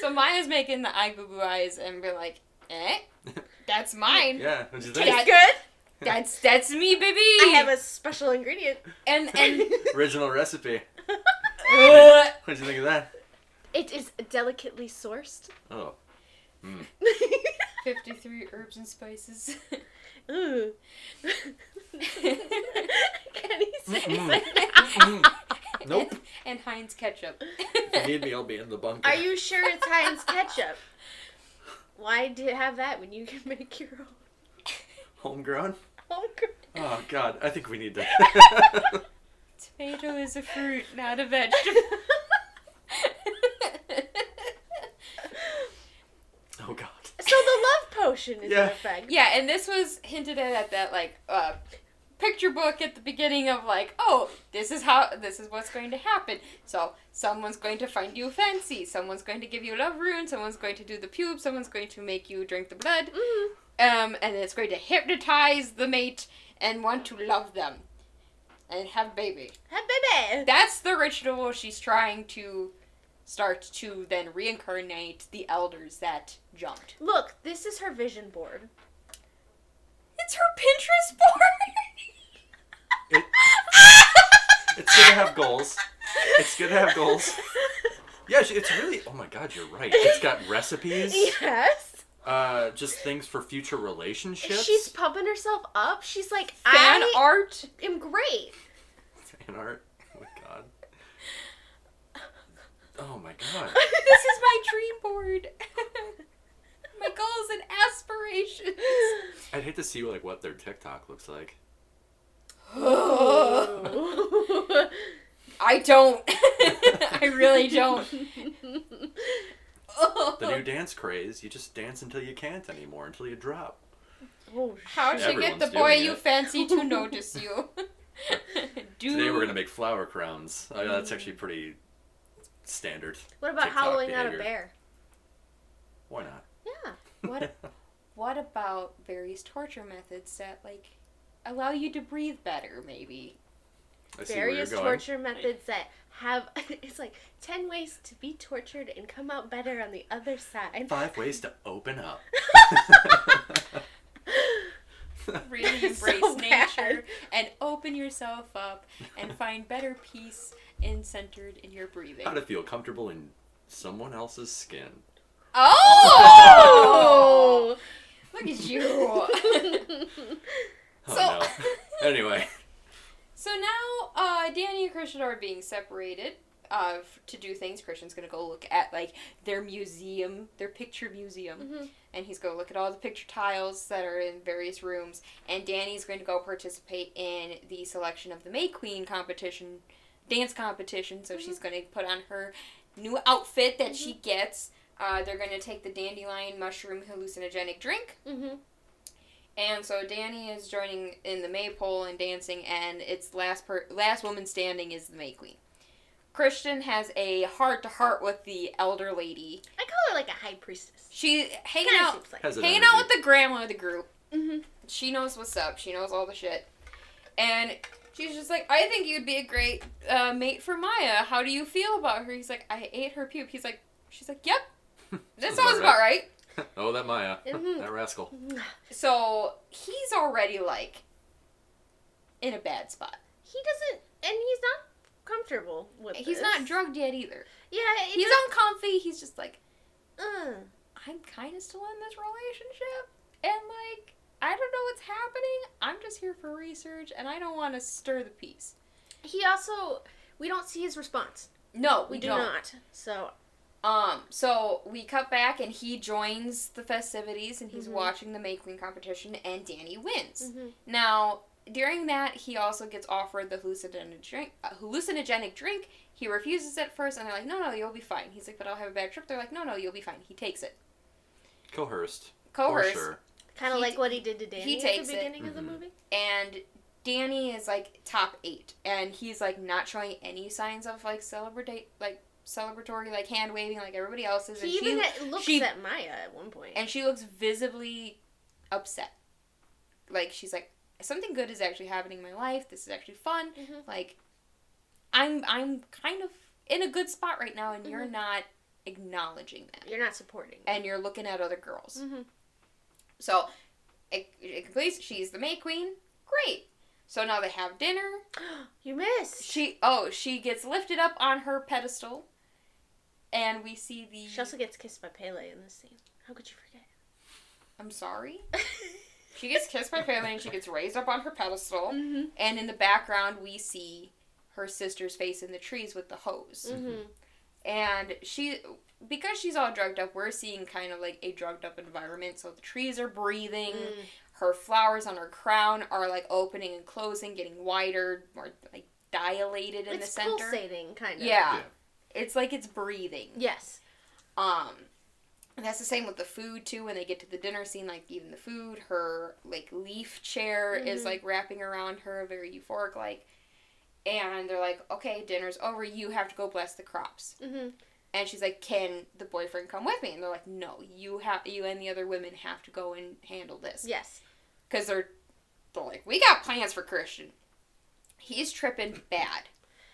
so Maya's making the eye goo goo eyes and be like, eh, that's mine. Yeah, what'd you think? Tastes good. That's that's me, baby. I have a special ingredient. and and Original recipe. What'd you think of that? It is delicately sourced. Oh. Mm. fifty three herbs and spices. Ooh. Can he say Mm-mm. something? Nope. and Heinz ketchup. If you need me, I'll be in the bunker. Are you sure it's Heinz ketchup? Why do you have that when you can make your own? Homegrown? Homegrown. Oh God, I think we need to. Tomato is a fruit, not a vegetable. oh God. So the love potion is Yeah. in effect. yeah, and this was hinted at at that like uh, picture book at the beginning of like, oh, this is how this is what's going to happen. So someone's going to find you fancy, someone's going to give you love rune, someone's going to do the pube, someone's going to make you drink the blood, Mhm. um, and it's going to hypnotize the mate and want to love them and have baby. Have baby. That's the ritual she's trying to start to then reincarnate the elders that jumped. Look, this is her vision board. It's her Pinterest board. It, it's gonna have goals. It's gonna have goals. Yeah, it's really. Oh my God, you're right. It's got recipes. Yes. Uh, just things for future relationships. She's pumping herself up. She's like, Fan art. I art. am great. fan art. Oh my God. Oh my God. This is my dream board. my goals and aspirations. I'd hate to see like what their TikTok looks like. I don't. I really don't. The new dance craze. You just dance until you can't anymore, until you drop. oh, How'd you get the boy you it. fancy to notice you? Today we're gonna make flower crowns. Oh, yeah, that's actually pretty standard. What about TikTok hollowing out a bear? Why not? Yeah. What What about various torture methods that like allow you to breathe better? Maybe. I see Various where you're going. torture methods that have it's like ten ways to be tortured and come out better on the other side. Five ways to open up. Really That's so embrace nature and open yourself up and find better peace and centered in your breathing. How to feel comfortable in someone else's skin. Oh! Look at you. Oh So- no. Anyway, So now, uh, Dani and Christian are being separated uh, to do things. Christian's gonna go look at like their museum, their picture museum, Mhm. and he's gonna look at all the picture tiles that are in various rooms. And Dani's going to go participate in the selection of the May Queen competition, dance competition. So she's gonna put on her new outfit that she gets. Uh, they're gonna take the dandelion mushroom hallucinogenic drink. hmm And so Dani is joining in the maypole and dancing, and it's last per last woman standing is the May Queen. Christian has a heart to heart with the elder lady. I call her like a high priestess. She hanging Kinda out, seems like. Hanging energy. out with the grandma of the group. hmm She knows what's up. She knows all the shit, and she's just like, I think you'd be a great uh, mate for Maya. How do you feel about her? He's like, I ate her puke. He's like, she's like, Yep, that sounds about right. oh, that Maya. Mhm. that rascal. So he's already like in a bad spot. He doesn't, and he's not comfortable with. He's this. not drugged yet either. Yeah, He's just- uncomfy. He's just like, Uh, I'm kind of still in this relationship, and like, I don't know what's happening. I'm just here for research, and I don't want to stir the peace. he also, we don't see his response. No, We, we, do don't. not. So Um, so we cut back, and he joins the festivities, and he's Mhm. watching the May Queen competition, and Dani wins. mhm. Now, during that, he also gets offered the hallucinogenic drink. Uh, hallucinogenic drink. He refuses at first, and they're like, "No, no, you'll be fine." He's like, "But I'll have a bad trip." They're like, "No, no, you'll be fine." He takes it. Coerced. Coerced. For sure. Kind of like t- what he did to Dani he at takes the it. beginning of the Mhm. movie. and Dani is like top eight, and he's like not showing any signs of like celebrate like celebratory like hand waving like everybody else is, and He even she at- looks she- at Maya at one and she looks visibly upset. Like she's like something good is actually happening in my life. This is actually fun. Mhm. Like I'm I'm kind of in a good spot right now, and you're Mhm. not acknowledging that, You're not supporting. and you're looking at other girls. hmm So it, it completes. She's the May Queen. Great. So now they have dinner. You missed. She oh she gets lifted up on her pedestal, and we see the. She also gets kissed by Pelle in this scene. How could you forget? I'm sorry. She gets kissed by Pelle and she gets raised up on her pedestal, mm-hmm. and in the background we see her sister's face in the trees with the hose. Mm-hmm. and she because she's all drugged up, we're seeing kind of like a drugged up environment. So the trees are breathing. Mm. Her flowers on her crown are like opening and closing, getting wider, more like dilated in it's the center. pulsating, kind of. Yeah. Yeah. It's like it's breathing. Yes. Um, and that's the same with the food too. When they get to the dinner scene, like eating the food, her like leaf chair is Mhm. like wrapping around her, very euphoric like. And they're like, "Okay, dinner's over. You have to go bless the crops." hmm And she's like, "Can the boyfriend come with me?" And they're like, "No, you have you and the other women have to go and handle this." Yes. Because they're they're like, "We got plans for Christian. He's tripping bad.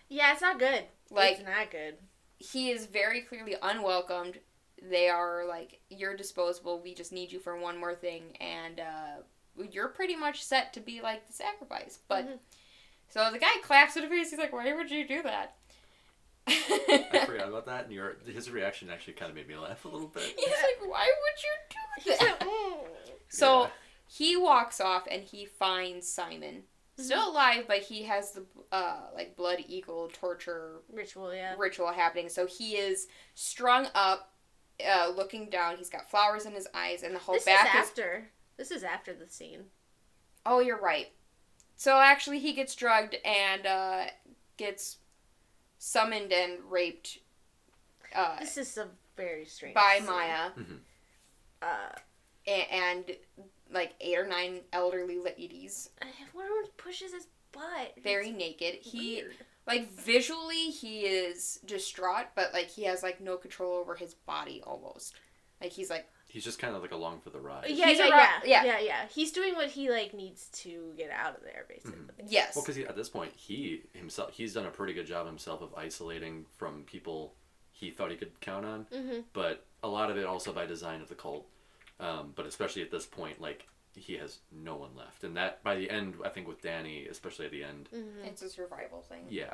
Yeah, it's not good. Like it's not good. he is very clearly unwelcomed. They are like, you're disposable. We just need you for one more thing, and uh, you're pretty much set to be like the sacrifice. But Mhm. so the guy claps in the face. He's like, "Why would you do that?" I forgot about that, and your his reaction actually kind of made me laugh a little bit. He's like, "Why would you do He's that?" "Mm." So Yeah. he walks off and he finds Simon still alive, but he has the uh, like blood eagle torture Ritual, yeah. ritual happening. So he is strung up, uh, looking down. He's got flowers in his eyes, and the whole This is back is. after. This is after the scene. Oh, you're right. So actually, he gets drugged and uh, gets summoned and raped uh, This is a very strange. by scene. Maya Uh, and, and like eight or nine elderly ladies, everyone pushes his butt. very It's naked. He weird. like visually he is distraught, but like he has like no control over his body almost. Like he's like He's just kind of like along for the ride. Yeah, He's yeah, a yeah, yeah. yeah, yeah. He's doing what he like needs to get out of there, basically. yes, Well, because at this point, he himself he's done a pretty good job himself of isolating from people he thought he could count on, Mm-hmm. but a lot of it also by design of the cult. Um, but especially at this point, like he has no one left, and that by the end, I think with Dani, especially at the end, Mm-hmm. It's a survival thing. Yeah.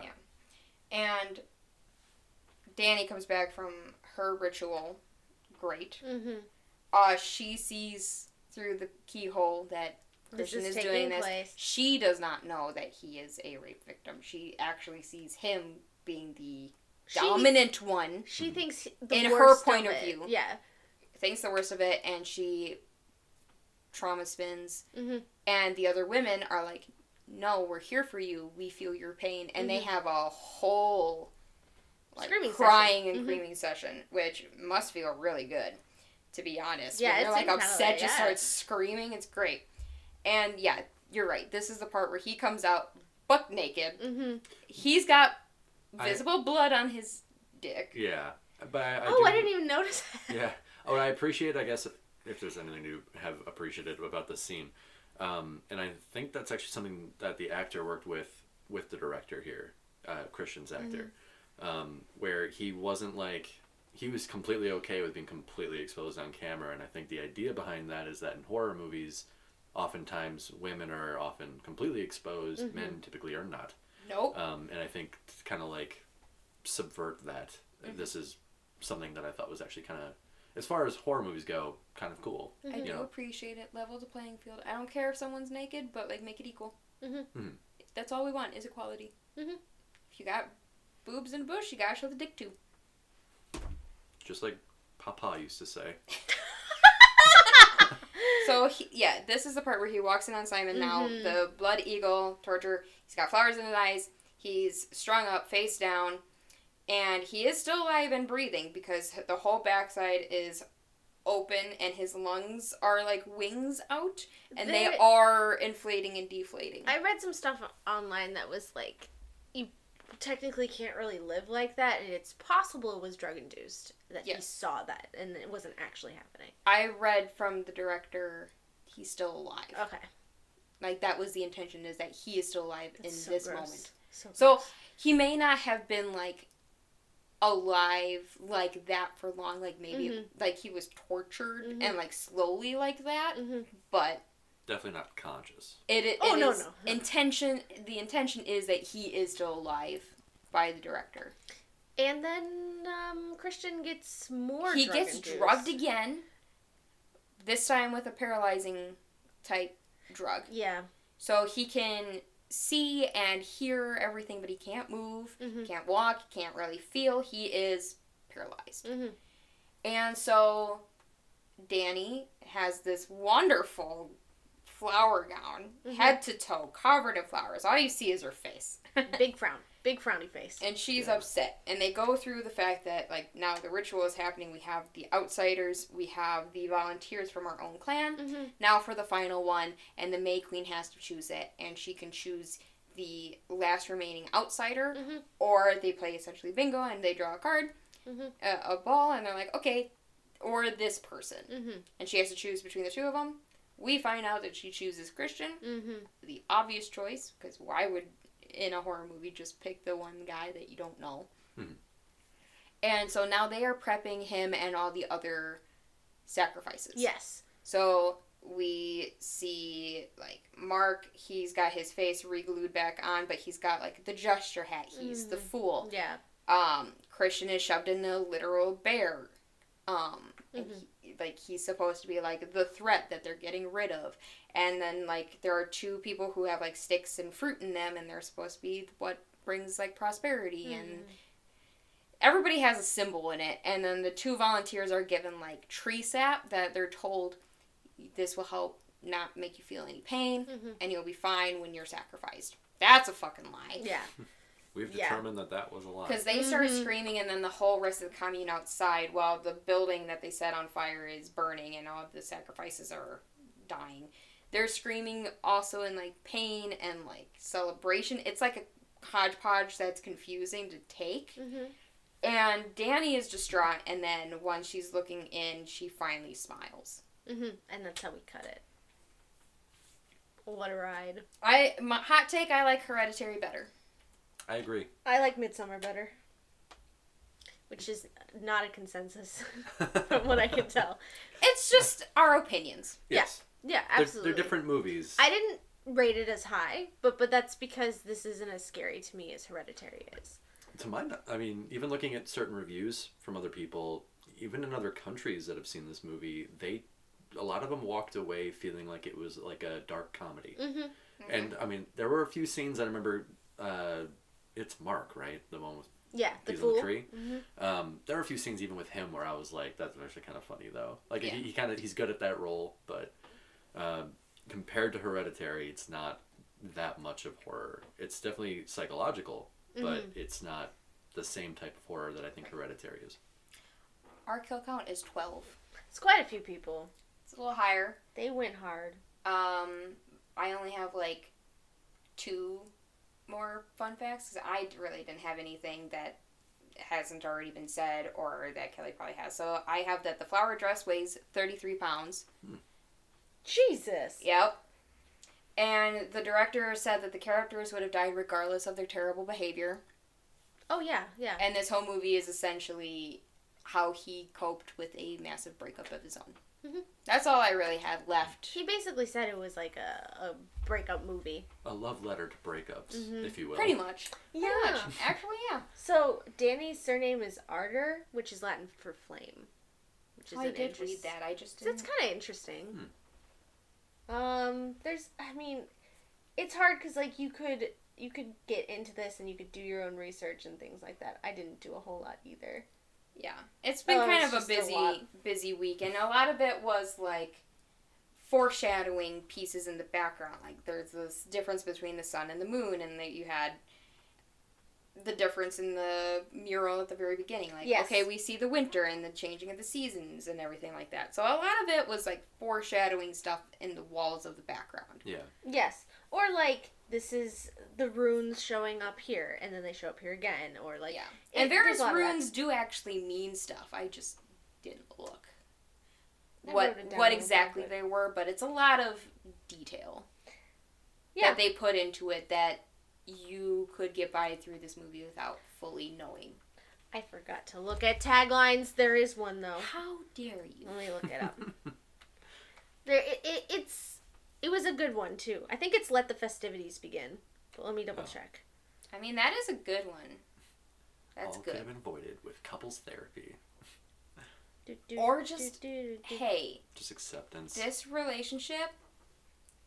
And Dani comes back from her ritual. Great. Mm-hmm. Uh, she sees through the keyhole that This Christian is is, doing this. place. She does not know that he is a rape victim. She actually sees him being the She, dominant one, she thinks the In her point of it. view. Yeah. thinks the worst of it, and she trauma spins. Mm-hmm. And the other women are like, no, we're here for you. We feel your pain. And they Mhm. have a whole like Screaming crying session. and Mhm. screaming session, which must feel really good, to be honest. Yeah, when they're like seemed upset, like- just starts screaming. It's great. And yeah, you're right. This is the part where he comes out buck naked. Mm-hmm. He's got I- visible blood on his dick. yeah. But I, I Oh, do, I didn't even notice that. Yeah. Oh, and I appreciate. I guess if, if there's anything to have appreciated about this scene, um, and I think that's actually something that the actor worked with with the director here, uh, Christian's actor, um, where he wasn't like he was completely okay with being completely exposed on camera, and I think the idea behind that is that in horror movies, oftentimes women are often completely exposed, Mhm. men typically are not, Nope. um, and I think to kind of like subvert that. Mm-hmm. This is something that I thought was actually kind of, as far as horror movies go, kind of cool. I Mhm. do You know. appreciate it. Level the playing field. I don't care if someone's naked, but like make it equal. Mhm. Mhm. That's all we want is equality. Mhm. If you got boobs in a bush, you gotta show the dick too. Just like Papa used to say. So he, yeah, this is the part where he walks in on Simon now. Mhm. The blood eagle torture. He's got flowers in his eyes. He's strung up, face down, and he is still alive and breathing because the whole backside is open and his lungs are like wings out and they There- are inflating and deflating. I read some stuff online that was like, you technically can't really live like that, and it's possible it was drug induced that he saw that, and it wasn't actually happening. I read from the director he's still alive. Okay. Like that was the intention is that he is still alive in so this gross. moment. So, So he may not have been like alive like that for long, like maybe Mhm. like he was tortured Mhm. and like slowly like that, Mhm. but Definitely not conscious. it, it, Oh, it no, is- no, no. intention the intention is that he is still alive by the director. and then um, Christian gets more. he drug gets induced. drugged again. This time with a paralyzing type drug. Yeah. So he can see and hear everything, but he can't move, Mhm. can't walk, can't really feel. He is paralyzed. Mhm. And so Dani has this wonderful flower gown, Mhm. head to toe, covered in flowers. All you see is her face. Big frown. Big frowny face. and she's Yeah. upset. And they go through the fact that, like, now the ritual is happening. We have the outsiders, we have the volunteers from our own clan. Mm-hmm. Now for the final one, and the May Queen has to choose it, and she can choose the last remaining outsider, Mhm. or they play essentially bingo and they draw a card, Mhm. a, a ball, and they're like, okay, or this person, Mm-hmm. and she has to choose between the two of them. We find out that she chooses Christian, Mm-hmm. the obvious choice, because why would in a horror movie just pick the one guy that you don't know? Mhm. And so now they are prepping him and all the other sacrifices. Yes. So we see like Mark, he's got his face re-glued back on, but he's got like the gesture hat. He's the Mhm. fool. Yeah. Um, Christian is shoved in a literal bear. Um, and Mhm. he, like he's supposed to be like the threat that they're getting rid of. And then like there are two people who have like sticks and fruit in them, and they're supposed to be what brings like prosperity and Mhm. everybody has a symbol in it and then the two volunteers are given like tree sap that they're told this will help not make you feel any pain Mhm. and you'll be fine when you're sacrificed that's a fucking lie Yeah. We've Yeah. determined that that was a lie. because they start Mhm. screaming and then the whole rest of the commune outside while the building that they set on fire is burning and all of the sacrifices are dying they're screaming also in like pain and like celebration it's like a hodgepodge that's confusing to take Mm-hmm. And Dani is distraught, and then when she's looking in, she finally smiles. Mm-hmm. And that's how we cut it. What a ride. I my hot take, I like Hereditary better. I agree. I like Midsommar better. Which is not a consensus from what I can tell. It's just our opinions. yes. Yeah, They're, absolutely. they're different movies. I didn't rate it as high, but but that's because this isn't as scary to me as Hereditary is. to my, I mean, even looking at certain reviews from other people, even in other countries that have seen this movie, they, a lot of them walked away feeling like it was like a dark comedy. Mm-hmm. And I mean, there were a few scenes I remember. Uh, it's Mark, right? The one with Yeah, the he's fool. in the tree. Mhm. Um, there are a few scenes even with him where I was like, that's actually kind of funny though. Like Yeah. he, he kind of he's good at that role, but um, compared to Hereditary, it's not that much of horror. It's definitely psychological, but Mm-hmm. it's not the same type of horror that I think Hereditary is. Our kill count is 12. It's quite a few people. It's a little higher. They went hard. Um, I only have like two more fun facts because I really didn't have anything that hasn't already been said or that Kelly probably has. So I have that the flower dress weighs 33 pounds. Hmm. Jesus. Yep. And the director said that the characters would have died regardless of their terrible behavior. Oh yeah, yeah. And this whole movie is essentially how he coped with a massive breakup of his own. Mhm. That's all I really had left. He basically said it was like a, a breakup movie. A love letter to breakups, Mhm. if you will. Pretty much. Pretty Yeah. much. Actually, yeah. So Dani's surname is Ardor, which is Latin for flame. Which is Oh, I did interest- read that. I just So That's didn't. kind of interesting. Um, there's, I mean, it's hard because like you could you could get into this and you could do your own research and things like that. I didn't do a whole lot either. Yeah. It's been Oh, kind it's of a just a busy, busy week, and a lot of it was like foreshadowing pieces in the background. Like there's this difference between the sun and the moon, and that you had the difference in the mural at the very beginning. Like, Yes. okay, we see the winter and the changing of the seasons and everything like that. So a lot of it was like foreshadowing stuff in the walls of the background. Yeah. Yes, or like this is the runes showing up here and then they show up here again, or like Yeah. it- And various there's a lot of that. runes do actually mean stuff. I just didn't look. I what wrote it down what exactly they were, but it's a lot of detail Yeah. that they put into it that you could get by through this movie without fully knowing. I forgot to look at taglines. There is one though. How dare you? Let me look it up. there, it, it, it's it was a good one too. I think it's "Let the Festivities Begin." But let me double Oh. check. I mean, that is a good one. That's All could have been avoided with couples therapy. Do, do, Or do, just, do, do. Hey, Just acceptance. this relationship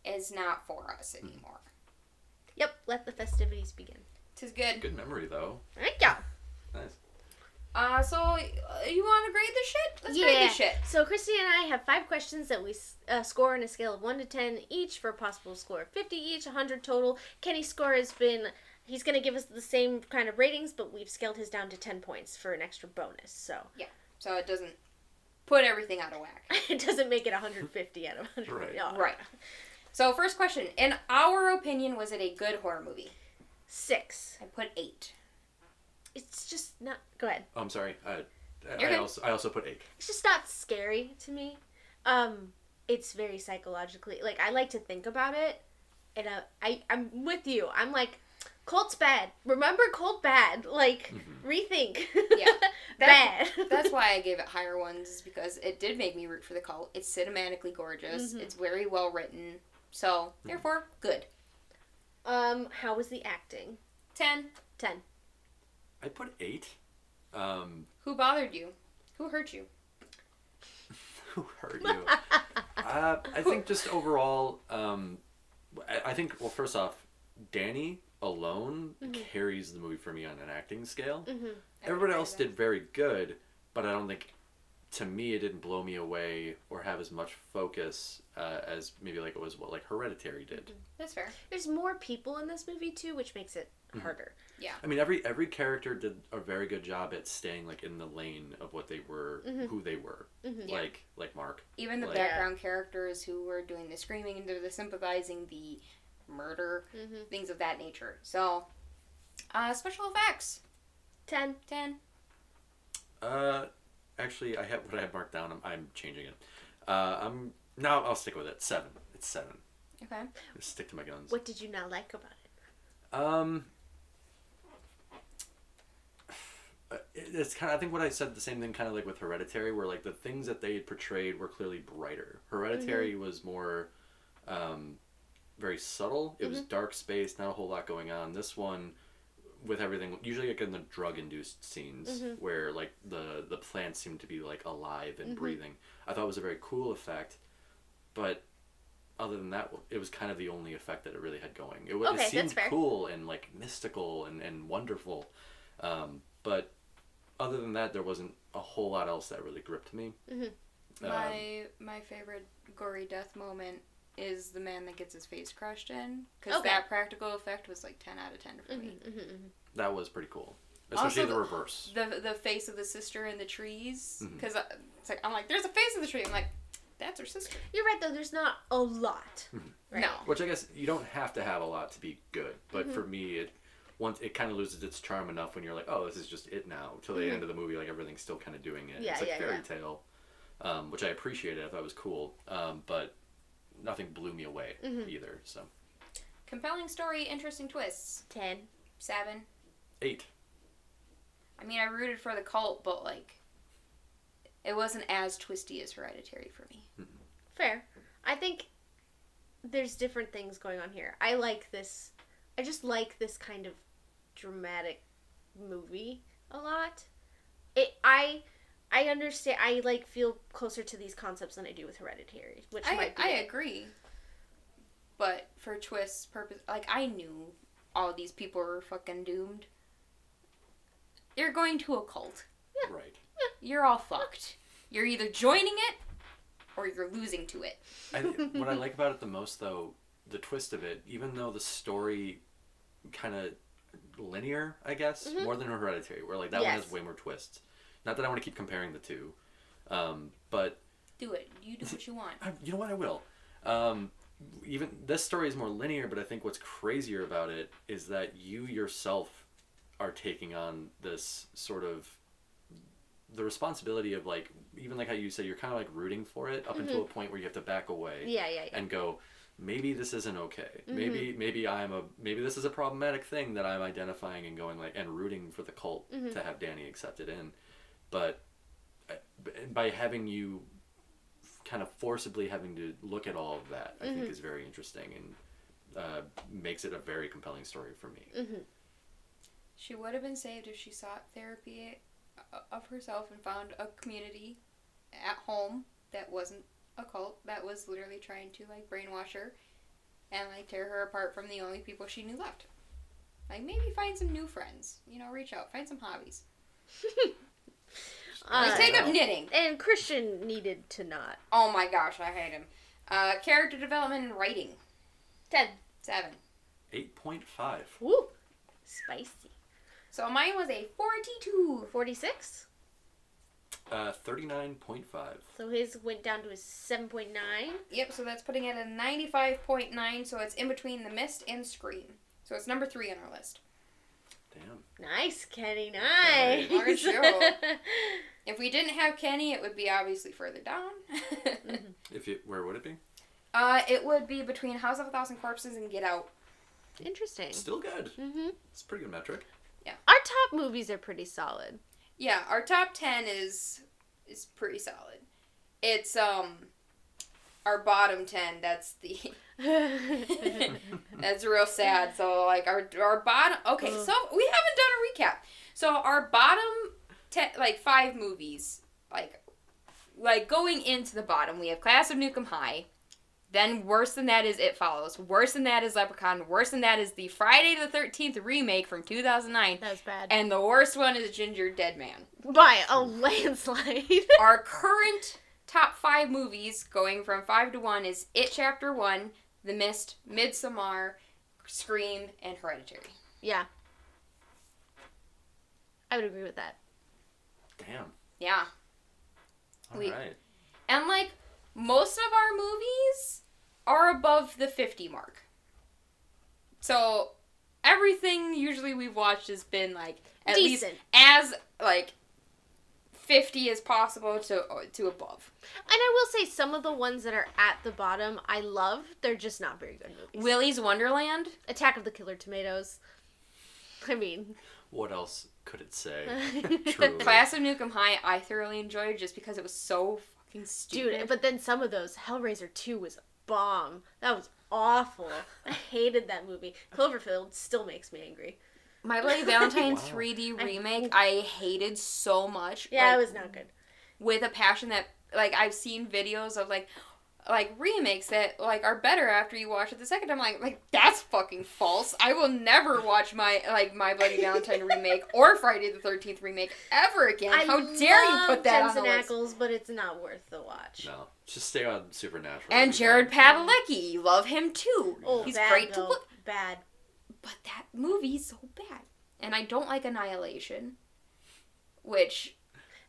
is not for us hmm. anymore. Yep, let the festivities begin. Tis good. Good memory though. Thank you. Nice. Uh, so uh, you want to grade the shit? Let's grade Yeah. the shit. So Christy and I have five questions that we uh, score on a scale of one to ten each for a possible score of fifty each, hundred total. Kenny's score has been. He's going to give us the same kind of ratings, but we've scaled his down to 10 points for an extra bonus. So yeah, So it doesn't put everything out of whack. it doesn't make it 150 out of 100. Right. Right. So first question: In our opinion, was it a good horror movie? Six. I put eight. It's just not. Go ahead. Oh, I'm sorry. I, You're I good. also I also put eight. It's just not scary to me. Um, it's very psychologically like I like to think about it, and uh, I I'm with you. I'm like, Colt's bad. Remember Colt bad. Like rethink. Yeah. bad. That's why I gave it higher ones, is because it did make me root for the cult. It's cinematically gorgeous. Mhm. It's very well written. So therefore, good. um, how was the acting? Ten. Ten. I put eight. Um, Who bothered you? Who hurt you? who hurt you? uh, I think just overall, um, I, I think well, first off, Dani alone carries the movie for me on an acting scale. Mm-hmm. Everybody else did very good, but I don't think, to me, it didn't blow me away or have as much focus uh, as maybe like it was what like Hereditary did. That's fair. There's more people in this movie too, which makes it harder. Yeah. I mean, every every character did a very good job at staying like in the lane of what they were, Mhm. who they were. Mhm. Yeah. Like like Mark. Even the Like- background characters who were doing the screaming and the sympathizing, the murder, Mm-hmm. things of that nature. So, uh, special effects. Ten. Ten. Uh, actually, I have what I have marked down. I'm, I'm changing it. Uh, I'm now I'll stick with it. Seven. It's seven. Okay. Just stick to my guns. What did you not like about it? Um, uh, it- it's kind of. I think what I said the same thing, kind of like with Hereditary, where like the things that they portrayed were clearly brighter. Hereditary was more, um, very subtle. It was dark space, not a whole lot going on. This one, with everything, usually like in the drug-induced scenes Mhm. where like the the plants seem to be like alive and Mhm. breathing. I thought it was a very cool effect, but other than that, it was kind of the only effect that it really had going. It, Okay, it seemed cool and like mystical and, and wonderful, um, but other than that, there wasn't a whole lot else that really gripped me. Mhm. Um, My my favorite gory death moment is the man that gets his face crushed in, because Okay. that practical effect was like ten out of ten for me. Mm-hmm, mm-hmm, that was pretty cool, especially Also the the- reverse. The the face of the sister in the trees, because it's like I'm like, there's a face in the tree. I'm like, that's her sister. You're right though. There's not a lot. Mhm. Right? No. Which I guess you don't have to have a lot to be good, but Mm-hmm. for me, it once it kind of loses its charm enough when you're like, oh, this is just it now. Till the Mhm. end of the movie, like everything's still kind of doing it. Yeah, it's like yeah, fairy yeah. tale, um, which I appreciated. I thought it was cool, um, but nothing blew me away Mhm. either. So Compelling story, interesting twists. Ten. Seven. eight. I mean, I rooted for the cult, but like, it wasn't as twisty as Hereditary for me. Fair. I think there's different things going on here. I like this. I just like this kind of dramatic movie a lot. It. I. I understand. I like feel closer to these concepts than I do with Hereditary, which I might be. I it. agree, but for twists purpose, like I knew all these people were fucking doomed. You're going to a cult. Right. You're all fucked. You're either joining it or you're losing to it. I, what I like about it the most, though, the twist of it, even though the story kind of linear, I guess, Mhm. more than Hereditary, where like that one has way more twists. Not that I want to keep comparing the two, um, but Do it. You do what you want. I, you know what? I will. Um, even this story is more linear, but I think what's crazier about it is that you yourself are taking on this sort of the responsibility of like even like how you say you're kind of like rooting for it up until a point where you have to back away Yeah, yeah, yeah. and go maybe this isn't okay. Maybe maybe i'm a maybe this is a problematic thing that i'm identifying and going like and rooting for the cult Mhm. to have dani accepted in. But uh, by having you kind of forcibly having to look at all of that i think Mhm. is very interesting and uh, makes it a very compelling story for me. Hmm She would have been saved if she sought therapy uh, of herself and found a community at home that wasn't a cult that was literally trying to like brainwash her and like tear her apart from the only people she knew left. Like maybe find some new friends, you know, reach out, find some hobbies. Uh, Like, take up knitting. and Christian needed to not. Oh my gosh, I hate him. Uh, character development and writing. Ten. Seven. 8.5. Woo. Spicy. So mine was a 42. Forty-six. Uh, 39.5. So his went down to a seven point nine. Yep, so that's putting it at a 95.9, so it's in between The Mist and Scream. So it's number three on our list. Damn. Nice, Kenny. Nice. Alright, sure. If we didn't have Kenny, it would be obviously further down. If you, where would it be? uh, it would be between House of a Thousand Corpses and Get Out. Interesting. Still good. Mm-hmm. It's a pretty good metric. Yeah. Our top movies are pretty solid. Yeah, our top 10 is is pretty solid. It's um our bottom 10, that's the That's real sad. So like our our bottom. Okay, so we haven't done a recap. So our bottom ten, like five movies, like like going into the bottom, we have Class of Nuke 'Em High. Then worse than that is It Follows. Worse than that is Leprechaun. Worse than that is the Friday the Thirteenth remake from two thousand nine. that was bad. And the worst one is Gingerdead Man. By a landslide. Our current top five movies, going from five to one, is It Chapter One, The Mist, Midsommar, Scream, and Hereditary. yeah. I would agree with that. Damn. Yeah. All We- right. And like most of our movies are above the 50 mark. So everything usually we've watched has been like at least as like 50 as possible to uh, to above. And I will say some of the ones that are at the bottom I love. They're just not very good movies. Willy's Wonderland. Attack of the Killer Tomatoes. I mean, What else could it say? Truly. Class of Nuke 'Em High I thoroughly enjoyed just because it was so fucking stupid. dude. But then some of those Hellraiser two was a bomb. That was awful. I hated that movie. Cloverfield still makes me angry. My Bloody Valentine Wow. 3D remake I hated so much. Yeah, like, it was not good. with a passion that like I've seen videos of like like remakes that like are better after you watch it the second time like like that's fucking false. I will never watch my like my Bloody Valentine remake or Friday the 13th remake ever again. I How dare you put that on Jensen the list? Ackles, but it's not worth the watch. No. Just stay on Supernatural. And Jared. Padalecki, you love him too. Oh, He's bad, great to look Bad. but that movie's so bad. And I don't like Annihilation. Which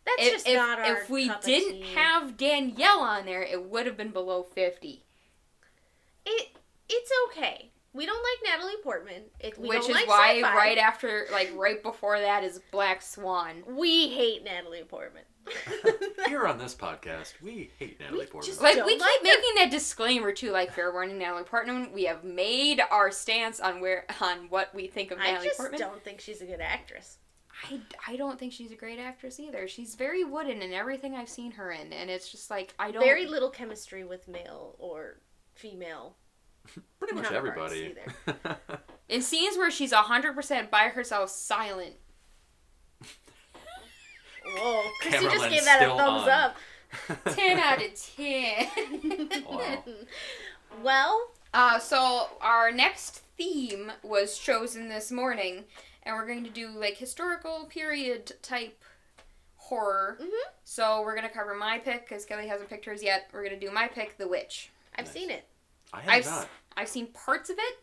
That's if, just if, not our if we cup didn't tea. have Danielle on there, it would have been below 50. it, it's okay. We don't like Natalie Portman. It, we which don't is like why sci-fi. right after like right before that is Black Swan. we hate Natalie Portman. Here on this podcast, we hate Natalie We Portman. just- Like we keep like making that disclaimer too, like fair warning, Natalie Portman. We have made our stance on where on what we think of I Natalie just Portman. don't think she's a good actress. I, I don't think she's a great actress either. She's very wooden in everything I've seen her in, and it's just like I don't. Very little chemistry with male or female. Pretty much everybody. in scenes where she's hundred percent by herself, silent. Whoa, Christy Camera just gave that a thumbs on. up. Ten out of ten. Wow. well, Uh, so our next theme was chosen this morning, and we're going to do like historical period type horror. Mhm. So we're gonna cover my pick because Kelly hasn't picked hers yet. We're gonna do my pick, The Witch. I've Nice. seen it. I have I've not. I've seen parts of it.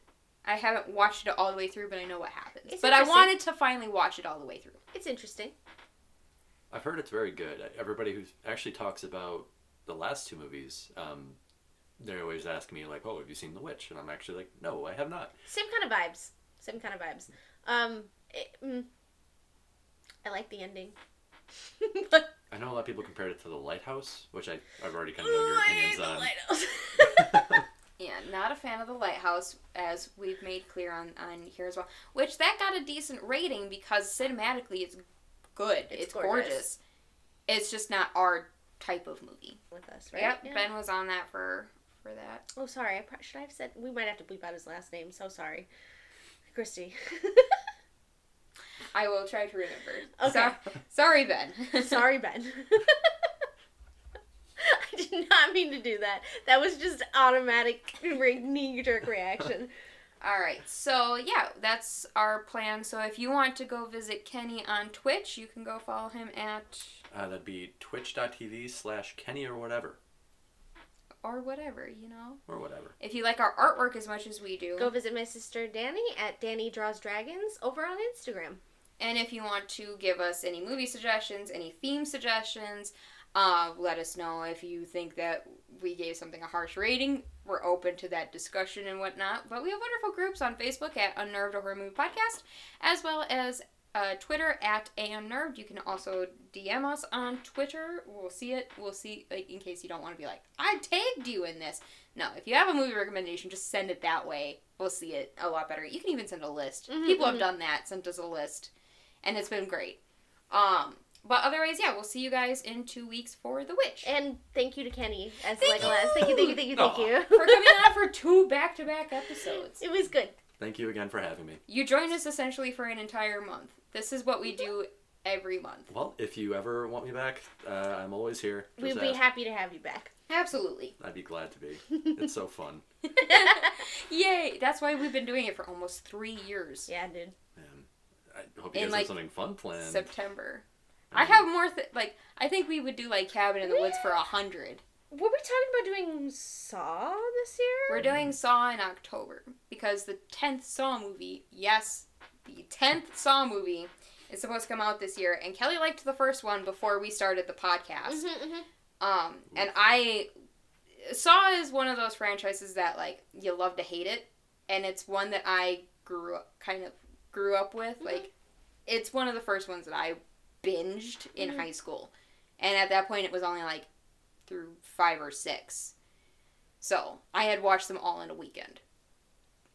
I haven't watched it all the way through, but I know what happens. It's but I wanted to finally watch it all the way through. It's interesting. I've heard it's very good. Everybody who actually talks about the last two movies, um, they're always asking me like, "Oh, have you seen The Witch?" And I'm actually like, "No, I have not." Same kind of vibes. Same kind of vibes. Um, it, mm, I like the ending. but I know a lot of people compared it to The Lighthouse, which I, I've already kind of known your I hate opinions the on. Yeah, not a fan of the lighthouse, as we've made clear on, on here as well. Which that got a decent rating because cinematically it's good. It's, It's gorgeous. gorgeous. It's just not our type of movie. With us, right? Yep, Yeah. Ben was on that for for that. Oh, sorry. I pro- should I have said? We might have to bleep out his last name. So sorry, Christy. I will try to remember. Okay. So- sorry, Ben. sorry, Ben. I did not mean to do that. That was just automatic knee jerk reaction. All right, so yeah, that's our plan. So if you want to go visit Kenny on Twitch, you can go follow him at Uh, that'd be twitch.tv slash Kenny or whatever. or whatever, you know. Or whatever. If you like our artwork as much as we do, Go visit my sister Dani at Dani Draws Dragons over on Instagram. and if you want to give us any movie suggestions, any theme suggestions, uh, let us know if you think that we gave something a harsh rating. We're open to that discussion and whatnot. But we have wonderful groups on Facebook at Unnerved a Horror Movie Podcast, as well as uh, Twitter at A Unnerved. You can also DM us on Twitter. We'll see it. We'll see, like, in case you don't want to be like, I tagged you in this. No, if you have a movie recommendation, just send it that way. We'll see it a lot better. You can even send a list. Mhm, People have done that, sent us a list, and it's been great. Um, but otherwise, yeah, we'll see you guys in two weeks for The Witch. And thank you to Kenny as Thank Legolas. Thank you, thank you, thank you, thank Aw. you. for coming on for two back to back episodes. It was good. Thank you again for having me. You joined us essentially for an entire month. This is what we do every month. Well, if you ever want me back, uh, I'm always here. Just We'd be ask. happy to have you back. Absolutely. I'd be glad to be. It's so fun. Yay! That's why we've been doing it for almost three years. yeah, dude. Man, I hope you In, guys like, have something fun planned. September. I have more, th- like, I think we would do, like, Cabin in the Woods for a hundred. Were we talking about doing Saw this year? We're doing Saw in October because the 10th Saw movie, yes, the 10th Saw movie is supposed to come out this year. And Kelly liked the first one before we started the podcast. Mhm, mhm. Um, and I Saw is one of those franchises that like you love to hate it, and it's one that I grew up kind of grew up with. Mhm. Like, it's one of the first ones that I binged in Mhm. high school, and at that point it was only like through five or six, so I had watched them all in a weekend,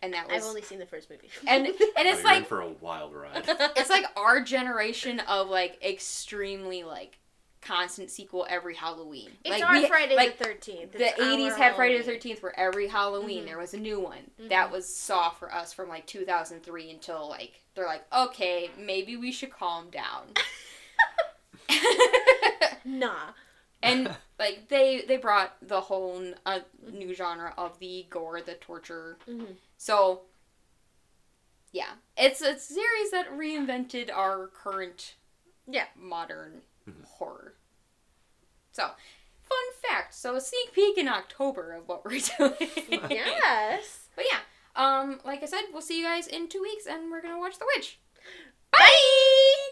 and that was I've only seen the first movie. and and it's you're like for a wild ride. it's like our generation of like extremely like constant sequel every Halloween. it's like our we- Friday like, the Thirteenth. the 80s had Friday the 13th where every Halloween Mhm. there was a new one. Mhm. That was Saw for us from like 2003 until like they're like, "Okay, maybe we should calm down." Nah. and like they they brought the whole n- uh, new genre of the gore, the torture. Mhm. So yeah, it's a series that reinvented our current Yeah. modern Mhm. horror. So, fun fact. So a sneak peek in October of what we're doing. yes. But yeah, um, like I said, we'll see you guys in two weeks, and we're gonna watch The Witch. Bye.